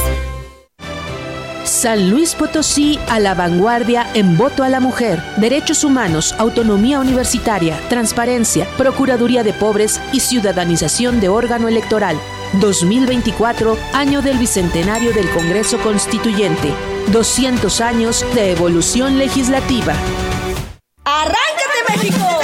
San Luis Potosí a la vanguardia en voto a la mujer, derechos humanos, autonomía universitaria, transparencia, Procuraduría de Pobres y ciudadanización de órgano electoral. 2024, año del Bicentenario del Congreso Constituyente. 200 años de evolución legislativa. ¡Arráncate México!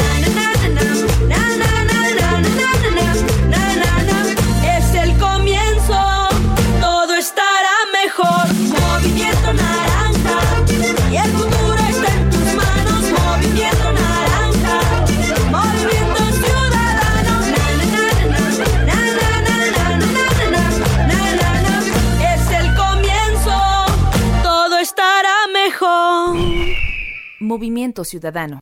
Movimiento Ciudadano.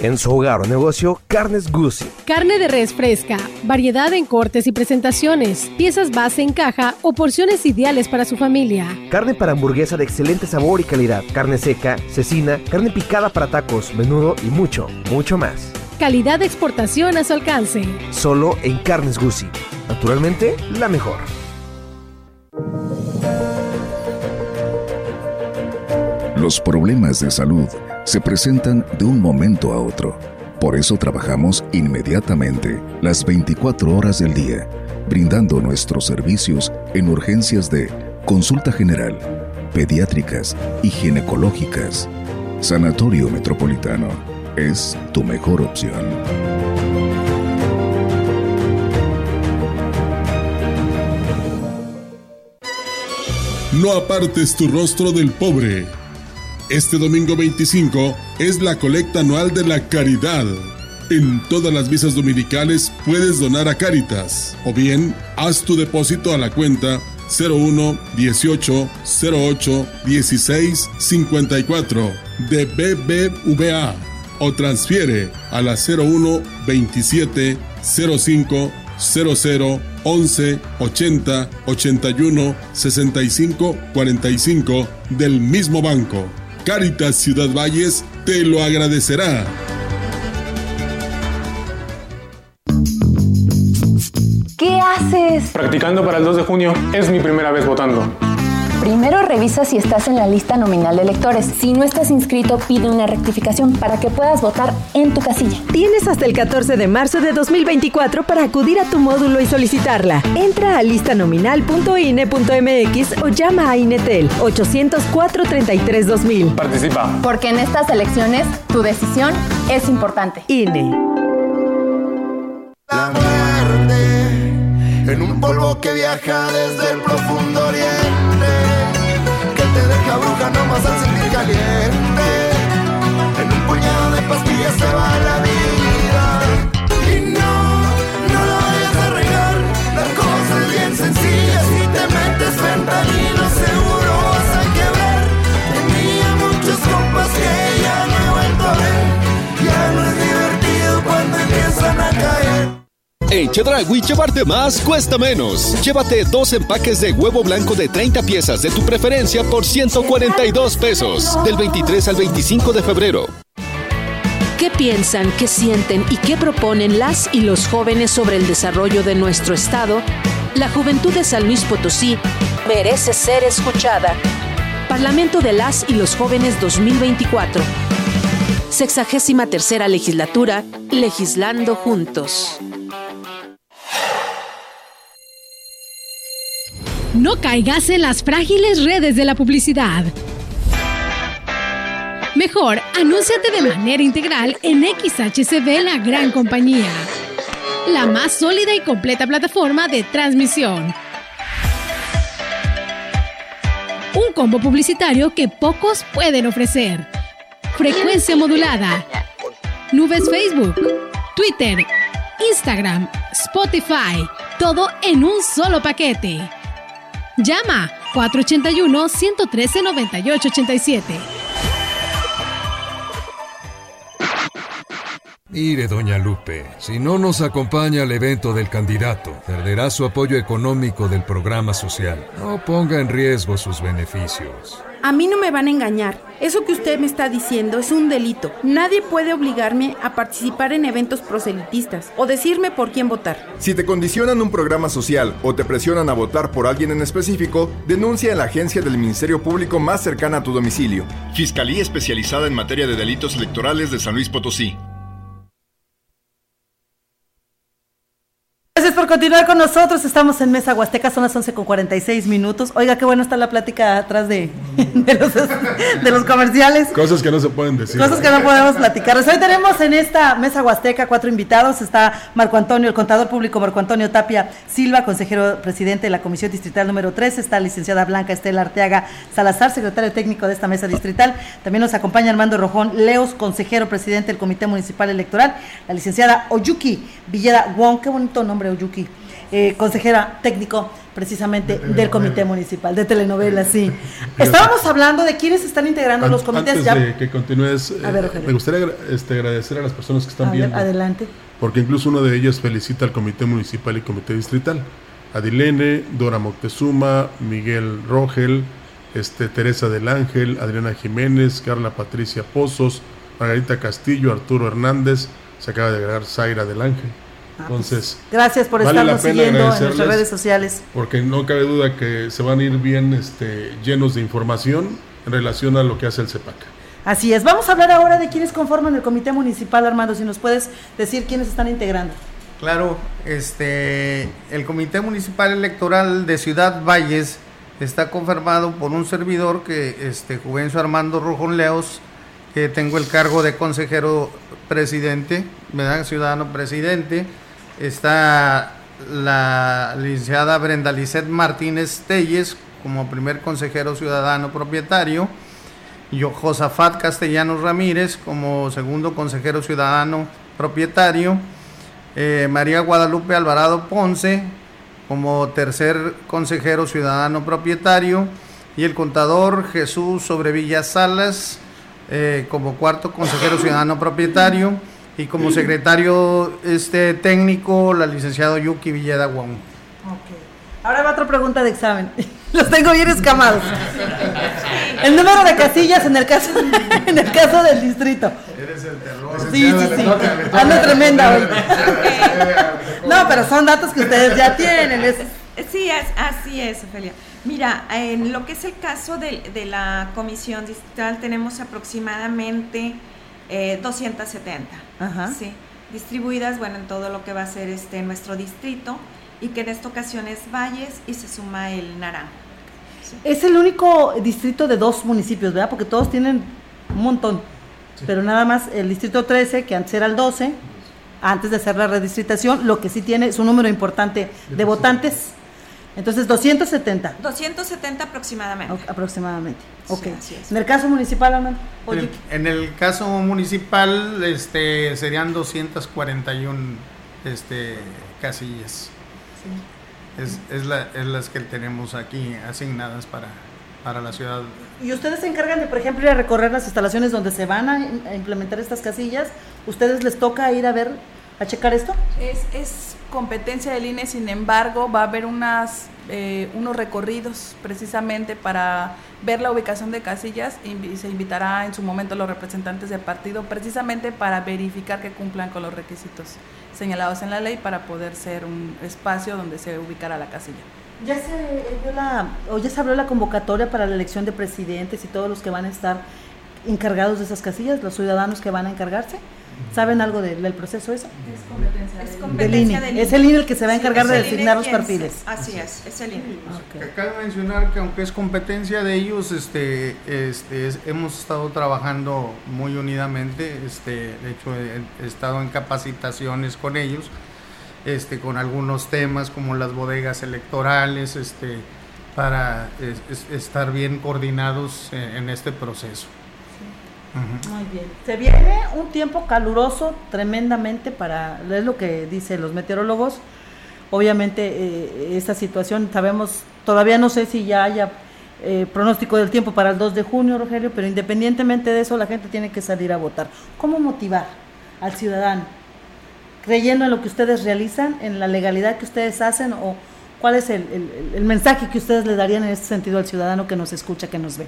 En su hogar o negocio, Carnes Guzzi. Carne de res fresca, variedad en cortes y presentaciones, piezas base en caja o porciones ideales para su familia. Carne para hamburguesa de excelente sabor y calidad, carne seca, cecina, carne picada para tacos, menudo y mucho, mucho más. Calidad de exportación a su alcance. Solo en Carnes Guzzi. Naturalmente, la mejor. Los problemas de salud se presentan de un momento a otro. Por eso trabajamos inmediatamente, las 24 horas del día, brindando nuestros servicios en urgencias de consulta general, pediátricas y ginecológicas. Sanatorio Metropolitano es tu mejor opción. No apartes tu rostro del pobre este domingo 25 es la colecta anual de la caridad. En todas las visas dominicales puedes donar a Caritas o bien haz tu depósito a la cuenta 01 18 08 16 54 de BBVA o transfiere a la 01 27 05 00 11 80 81 65 45 del mismo banco. Caritas Ciudad Valles te lo agradecerá. ¿Qué haces? Practicando para el 2 de junio. Es mi primera vez votando. Primero revisa si estás en la lista nominal de electores. Si no estás inscrito, pide una rectificación para que puedas votar en tu casilla. Tienes hasta el 14 de marzo de 2024 para acudir a tu módulo y solicitarla. Entra a listanominal.ine.mx o llama a Inetel 804 33 2000. Participa. Porque en estas elecciones tu decisión es importante. INE. La muerte en un polvo que viaja desde el profundo oriente nomás al sentir caliente. En un puñado de pastillas se va En Chedragui, llevarte más cuesta menos. Llévate dos empaques de huevo blanco de 30 piezas de tu preferencia por 142 pesos. Del 23 al 25 de febrero. ¿Qué piensan, qué sienten y qué proponen las y los jóvenes sobre el desarrollo de nuestro Estado? La juventud de San Luis Potosí merece ser escuchada. Parlamento de las y los jóvenes 2024. Sexagésima tercera legislatura, legislando juntos. No caigas en las frágiles redes de la publicidad. Mejor, anúnciate de manera integral en XHCB La Gran Compañía, la más sólida y completa plataforma de transmisión. Un combo publicitario que pocos pueden ofrecer. Frecuencia modulada. Nubes Facebook, Twitter, Instagram, Spotify. Todo en un solo paquete. Llama 481-113-9887. Mire, doña Lupe, si no nos acompaña al evento del candidato, perderá su apoyo económico del programa social. No ponga en riesgo sus beneficios. A mí no me van a engañar. Eso que usted me está diciendo es un delito. Nadie puede obligarme a participar en eventos proselitistas o decirme por quién votar. Si te condicionan un programa social o te presionan a votar por alguien en específico, denuncia en la agencia del Ministerio Público más cercana a tu domicilio. Fiscalía especializada en materia de delitos electorales de San Luis Potosí. Por continuar con nosotros. Estamos en Mesa Huasteca, son las 11 con 46 minutos. Oiga, qué bueno está la plática atrás de, de, los, de los comerciales. Cosas que no se pueden decir. Cosas que no podemos platicar. Hoy tenemos en esta Mesa Huasteca cuatro invitados. Está Marco Antonio, el contador público Marco Antonio Tapia Silva, consejero presidente de la Comisión Distrital número 3. Está la licenciada Blanca Estela Arteaga Salazar, secretario técnico de esta mesa distrital. También nos acompaña Armando Rojón Leos, consejero presidente del Comité Municipal Electoral. La licenciada Oyuki Villeda Wong, qué bonito nombre Oyuki, eh, consejera técnico precisamente De del Comité Municipal, de telenovelas, sí. Estábamos hablando de quiénes están integrando An- los comités. Antes ya. de que continúes, A ver, eh, me gustaría este, agradecer a las personas que están A ver, viendo. adelante. Porque incluso uno de ellos felicita al Comité Municipal y Comité Distrital. Adilene, Dora Moctezuma, Miguel Rogel, este, Teresa del Ángel, Adriana Jiménez, Carla Patricia Pozos, Margarita Castillo, Arturo Hernández, se acaba de agregar Zaira del Ángel. Entonces, Gracias por vale estarnos siguiendo en nuestras redes sociales. Porque no cabe duda que se van a ir bien este, llenos de información en relación a lo que hace el CEPAC. Así es. Vamos a hablar ahora de quiénes conforman el Comité Municipal, Armando. Si nos puedes decir quiénes están integrando. Claro, este, el Comité Municipal Electoral de Ciudad Valles está conformado por un servidor que, este, Juvencio Armando Rojón Leos, que tengo el cargo de consejero presidente, ¿verdad? Ciudadano presidente. Está la licenciada Brenda Lisset Martínez Telles como primer consejero ciudadano propietario. Yo, Josafat Castellanos Ramírez como segundo consejero ciudadano propietario, eh, María Guadalupe Alvarado Ponce como tercer consejero ciudadano propietario y el contador Jesús Sobrevilla Salas eh, como cuarto consejero ciudadano propietario y como secretario este técnico la licenciado Yuki Villeda Wong. Ahora va otra pregunta de examen. Los tengo bien escamados. El número de casillas en el caso, en el caso del distrito. Eres el terror. Sí, sí, sí. Ando tremenda hoy. No, pero son datos que ustedes ya tienen. es- Sí, es- así es, Ofelia. Mira, en lo que es el caso de, de la comisión distrital tenemos aproximadamente eh, 270, Ajá. sí, distribuidas, bueno, en todo lo que va a ser este nuestro distrito y que en esta ocasión es Valles y se suma el Naranjo. Es el único distrito de dos municipios, ¿verdad? Porque todos tienen un montón. Pero nada más el distrito 13, que antes era el 12, antes de hacer la redistritación, lo que sí tiene es un número importante de votantes. Entonces, 270 270 aproximadamente. aproximadamente. Sí, Ok. así es. En el caso municipal, Armando. Oye, En, en el caso municipal este, serían 241 este, casillas. Es, es, la, es las que tenemos aquí asignadas para, para la ciudad. ¿Y ustedes se encargan de, por ejemplo, ir a recorrer las instalaciones donde se van a implementar estas casillas? ¿Ustedes les toca ir a ver, a checar esto? Es, es competencia del INE, sin embargo, va a haber unas, eh, unos recorridos precisamente para ver la ubicación de casillas y se invitará en su momento a los representantes del partido precisamente para verificar que cumplan con los requisitos señalados en la ley para poder ser un espacio donde se ubicará la casilla. Ya se dio la, o ya se abrió la convocatoria para la elección de presidentes y todos los que van a estar encargados de esas casillas, los ciudadanos que van a encargarse. ¿Saben algo de- del proceso eso? Es Del competencia INE. del Es el INE el que se va a Sí, encargar es de INE designar los perfiles. Así es, es el INE. Cabe mencionar que aunque es competencia de ellos, este, este, es- hemos estado trabajando muy unidamente. Este, de hecho, he, he estado en capacitaciones con ellos, este, con algunos temas como las bodegas electorales, este, para es- es- estar bien coordinados en, en este proceso. Muy bien. Se viene un tiempo caluroso tremendamente para, es lo que dicen los meteorólogos. Obviamente eh, esta situación, sabemos, todavía no sé si ya haya eh, pronóstico del tiempo para el 2 de junio, Rogelio, pero independientemente de eso, la gente tiene que salir a votar. ¿Cómo motivar al ciudadano? ¿Creyendo en lo que ustedes realizan, en la legalidad que ustedes hacen o cuál es el mensaje que ustedes le darían en este sentido al ciudadano que nos escucha, que nos ve?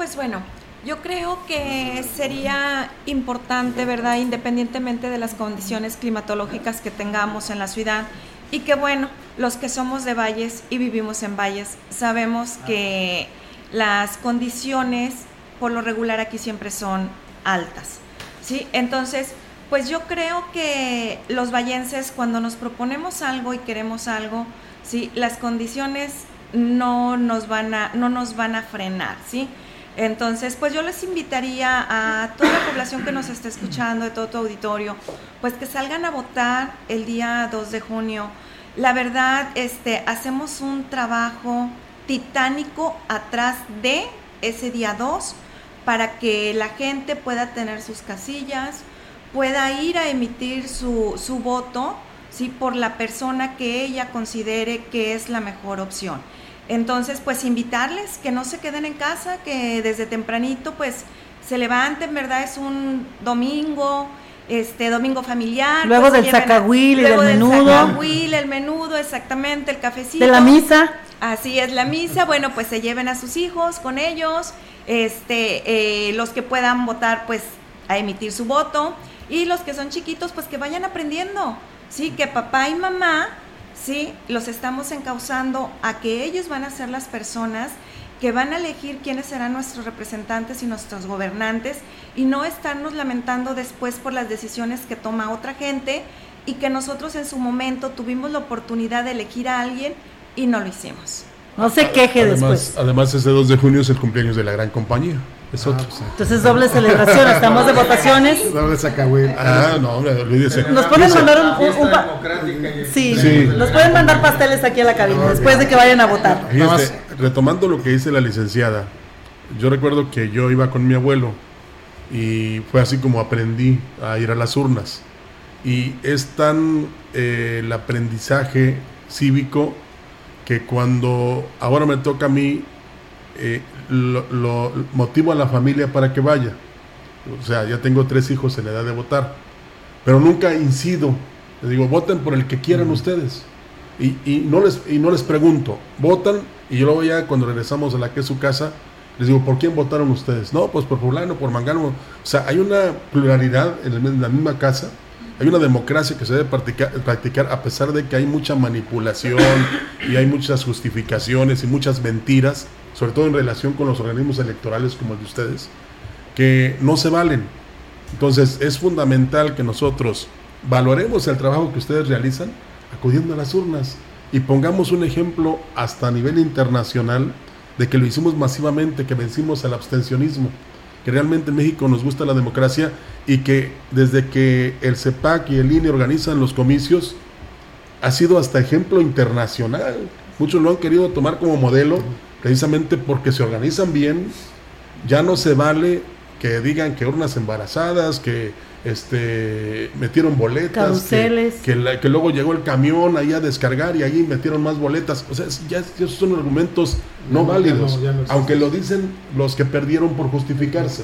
Pues bueno, yo creo que sería importante, ¿verdad? Independientemente de las condiciones climatológicas que tengamos en la ciudad y que bueno, los que somos de valles y vivimos en valles, sabemos que las condiciones por lo regular aquí siempre son altas, ¿sí? Entonces, pues yo creo que los vallenses cuando nos proponemos algo y queremos algo, ¿sí? Las condiciones no nos van a, no nos van a frenar, ¿sí? Entonces, pues yo les invitaría a toda la población que nos está escuchando, de todo tu auditorio, pues que salgan a votar el día 2 de junio. La verdad, este, hacemos un trabajo titánico atrás de ese día 2 para que la gente pueda tener sus casillas, pueda ir a emitir su, su voto, ¿sí? por la persona que ella considere que es la mejor opción. Entonces, pues invitarles que no se queden en casa, que desde tempranito pues se levanten, ¿verdad? Es un domingo, este domingo familiar. Luego pues, del zacahuil y luego del menudo. el menudo, exactamente, el cafecito. De la misa. Así es la misa, bueno, pues se lleven a sus hijos con ellos, este, eh, los que puedan votar, pues a emitir su voto, y los que son chiquitos, pues que vayan aprendiendo, sí, que papá y mamá, sí, los estamos encauzando a que ellos van a ser las personas que van a elegir quiénes serán nuestros representantes y nuestros gobernantes y no estarnos lamentando después por las decisiones que toma otra gente y que nosotros en su momento tuvimos la oportunidad de elegir a alguien y no lo hicimos. No se queje además, después. Además, ese 2 de junio es el cumpleaños de la gran compañía. Es otro. Entonces, doble celebración. Estamos de votaciones. Doble sacahuil. Ah, no, hombre, olvídese. Nos pueden Dice- mandar un, un- un pa- sí, Sí. nos pueden mandar pasteles aquí a la cabina después de que vayan a votar. Fíjate, retomando lo que dice la licenciada, yo recuerdo que yo iba con mi abuelo Y fue así como aprendí a ir a las urnas. Y es tan eh, el aprendizaje cívico que cuando ahora me toca a mí, eh, lo, lo motivo a la familia para que vaya. O sea, ya tengo tres hijos en edad de votar, pero nunca incido. Les digo, voten por el que quieran ustedes. Y, y, no les, y no les pregunto, votan y yo luego ya cuando regresamos a la que es su casa, les digo, ¿por quién votaron ustedes? No, pues por fulano, por mangano. O sea, hay una pluralidad en, la misma casa, hay una democracia que se debe practicar, practicar a pesar de que hay mucha manipulación y hay muchas justificaciones y muchas mentiras, sobre todo en relación con los organismos electorales como el de ustedes, que no se valen. Entonces es fundamental que nosotros valoremos el trabajo que ustedes realizan acudiendo a las urnas y pongamos un ejemplo hasta a nivel internacional de que lo hicimos masivamente, que vencimos al abstencionismo, que realmente en México nos gusta la democracia y que desde que el CEPAC y el INE organizan los comicios ha sido hasta ejemplo internacional. Muchos lo han querido tomar como modelo precisamente porque se organizan bien, ya no se vale que digan que urnas embarazadas, que este metieron boletas, que, la- que luego llegó el camión ahí a descargar y ahí metieron más boletas. O sea, ya, esos son argumentos no, No, ya válidos, no, ya no existen. aunque lo dicen los que perdieron por justificarse.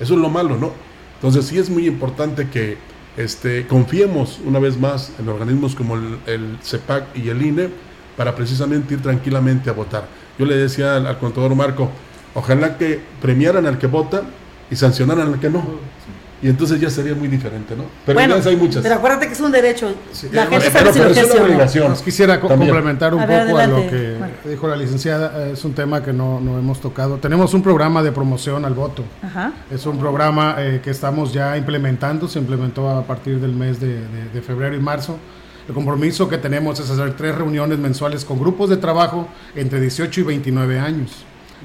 Eso es lo malo, ¿no? Entonces sí es muy importante que este, confiemos una vez más en organismos como el, el CEPAC y el INE para precisamente ir tranquilamente a votar. Yo le decía al, al contador Marco, ojalá que premiaran al que vota y sancionaran al que no. Y entonces ya sería muy diferente, ¿no? Pero bueno, hay muchas. pero acuérdate que es un derecho. la Pero- gente sabe si lo es una obligación. Quisiera También. complementar un A ver, poco a lo que Marco. dijo la licenciada. Es un tema que no, no hemos tocado. Tenemos un programa de promoción al voto. Ajá. Es un programa eh, que estamos ya implementando. Se implementó a partir del mes de, de- de febrero y marzo. El compromiso que tenemos es hacer tres reuniones mensuales con grupos de trabajo entre 18 y 29 años.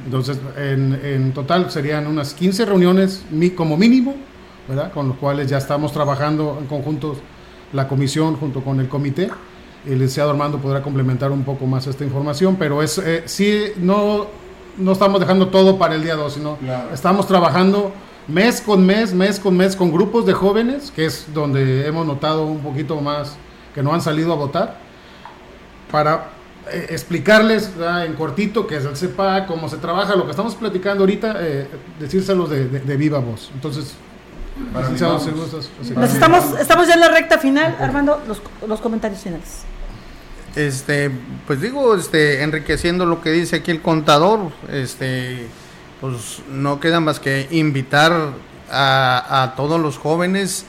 Entonces, en, en total serían unas 15 reuniones como mínimo, ¿verdad? Con los cuales ya estamos trabajando en conjunto la comisión junto con el comité. El licenciado Armando podrá complementar un poco más esta información, pero es eh, sí, no, no estamos dejando todo para el día 2, sino estamos trabajando mes con mes, mes con mes con grupos de jóvenes, que es donde hemos notado un poquito más que no han salido a votar, para eh, explicarles ¿verdad? en cortito qué es el CEPA, cómo se trabaja, lo que estamos platicando ahorita, eh, decírselos de, de- de viva voz. Entonces, licenciado, si gustas, así. Nos estamos, estamos ya en la recta final, Armando, los, los comentarios finales. Este, pues digo, este, enriqueciendo lo que dice aquí el contador, este, pues no queda más que invitar a, a todos los jóvenes,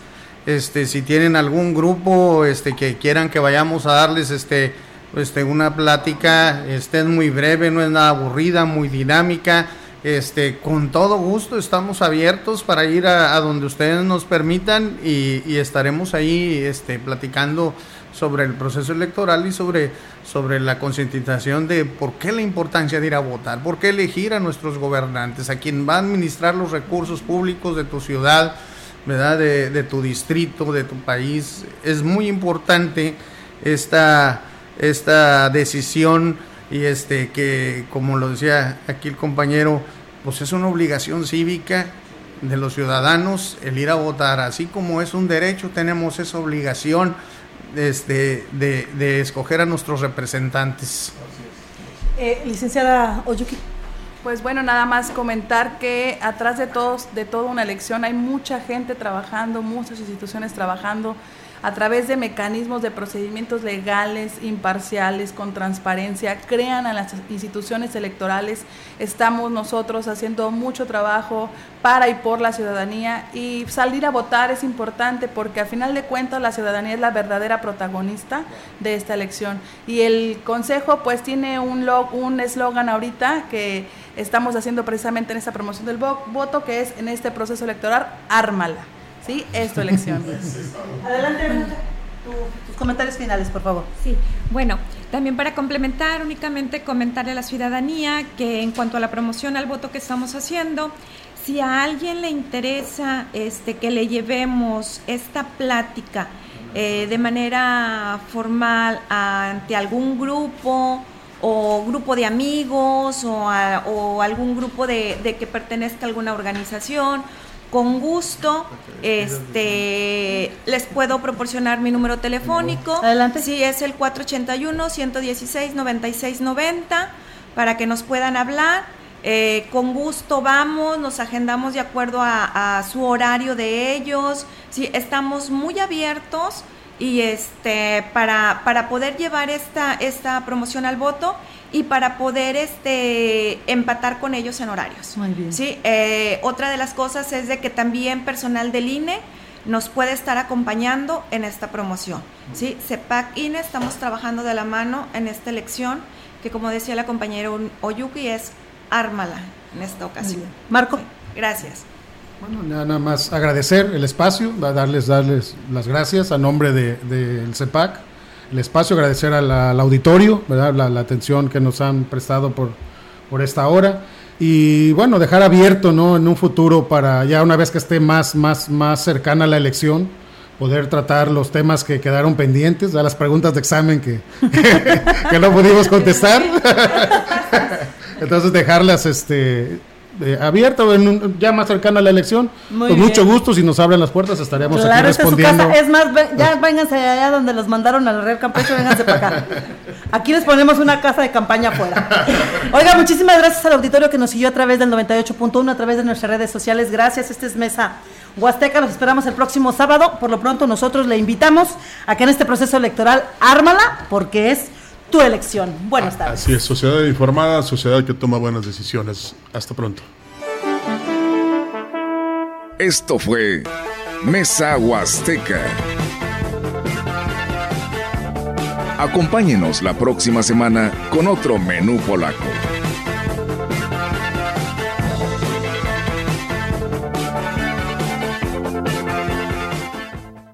este, si tienen algún grupo, este, que quieran que vayamos a darles, este, este, una plática, este, es muy breve, no es nada aburrida, muy dinámica, este, con todo gusto estamos abiertos para ir a, donde ustedes nos permitan y, y estaremos ahí, este, platicando sobre el proceso electoral y sobre, sobre la concientización de por qué la importancia de ir a votar, por qué elegir a nuestros gobernantes, a quien va a administrar los recursos públicos de tu ciudad, ¿verdad? De, de tu distrito, de tu país. Es muy importante esta, esta decisión y este que, como lo decía aquí el compañero, pues es una obligación cívica de los ciudadanos el ir a votar, así como es un derecho, tenemos esa obligación este, de, escoger a nuestros representantes. Eh, licenciada Oyuki. Pues bueno, nada más comentar que atrás de todos, de toda una elección hay mucha gente trabajando, muchas instituciones trabajando a través de mecanismos de procedimientos legales, imparciales, con transparencia, crean a las instituciones electorales. Estamos nosotros haciendo mucho trabajo para y por la ciudadanía y salir a votar es importante porque a final de cuentas la ciudadanía es la verdadera protagonista de esta elección. Y el Consejo pues tiene un lo- un eslogan ahorita que estamos haciendo precisamente en esta promoción del vo- voto, que es en este proceso electoral, ármala. ¿Sí? Es tu elección. Adelante, Renata. Tu- tus comentarios finales, por favor. Sí, bueno, también para complementar, únicamente comentarle a la ciudadanía que en cuanto a la promoción al voto que estamos haciendo, si a alguien le interesa este, que le llevemos esta plática eh, de manera formal ante algún grupo o grupo de amigos o, a- o algún grupo de, de que pertenezca a alguna organización, con gusto este les puedo proporcionar mi número telefónico. Adelante. Sí, es el 481 116 9690 para que nos puedan hablar. Eh, con gusto vamos, nos agendamos de acuerdo a, a, su horario de ellos. Sí, estamos muy abiertos y este para, para poder llevar esta, esta promoción al voto y para poder este empatar con ellos en horarios. Muy bien. Sí, eh, otra de las cosas es de que también personal del INE nos puede estar acompañando en esta promoción. Sí, CEPAC INE estamos trabajando de la mano en esta elección que como decía la compañera Oyuki es ármala en esta ocasión. Marco. Sí, gracias. Bueno, nada más agradecer el espacio, darles, darles las gracias a nombre del de, de CEPAC, el espacio, agradecer a la, al auditorio, ¿verdad? La, la, atención que nos han prestado por, por esta hora y bueno, dejar abierto ¿no? en un futuro para ya una vez que esté más, más, más cercana la elección, poder tratar los temas que quedaron pendientes, las preguntas de examen que, que no pudimos contestar. Entonces dejarlas este, eh, abierto, en un, ya más cercana a la elección. Muy Con bien. mucho gusto, si nos abren las puertas, estaremos Claro, aquí es respondiendo. casa. Es más, ya vénganse allá donde los mandaron al Real Campeche, vénganse para acá. Aquí les ponemos una casa de campaña afuera. Oiga, muchísimas gracias al auditorio que nos siguió a través del 98.1, a través de nuestras redes sociales. Gracias, esta es Mesa Huasteca, los esperamos el próximo sábado. Por lo pronto, nosotros le invitamos a que en este proceso electoral ármala, porque es tu elección. Buenas tardes. Así es, sociedad informada, sociedad que toma buenas decisiones. Hasta pronto. Esto fue Mesa Huasteca. Acompáñenos la próxima semana con otro menú polaco.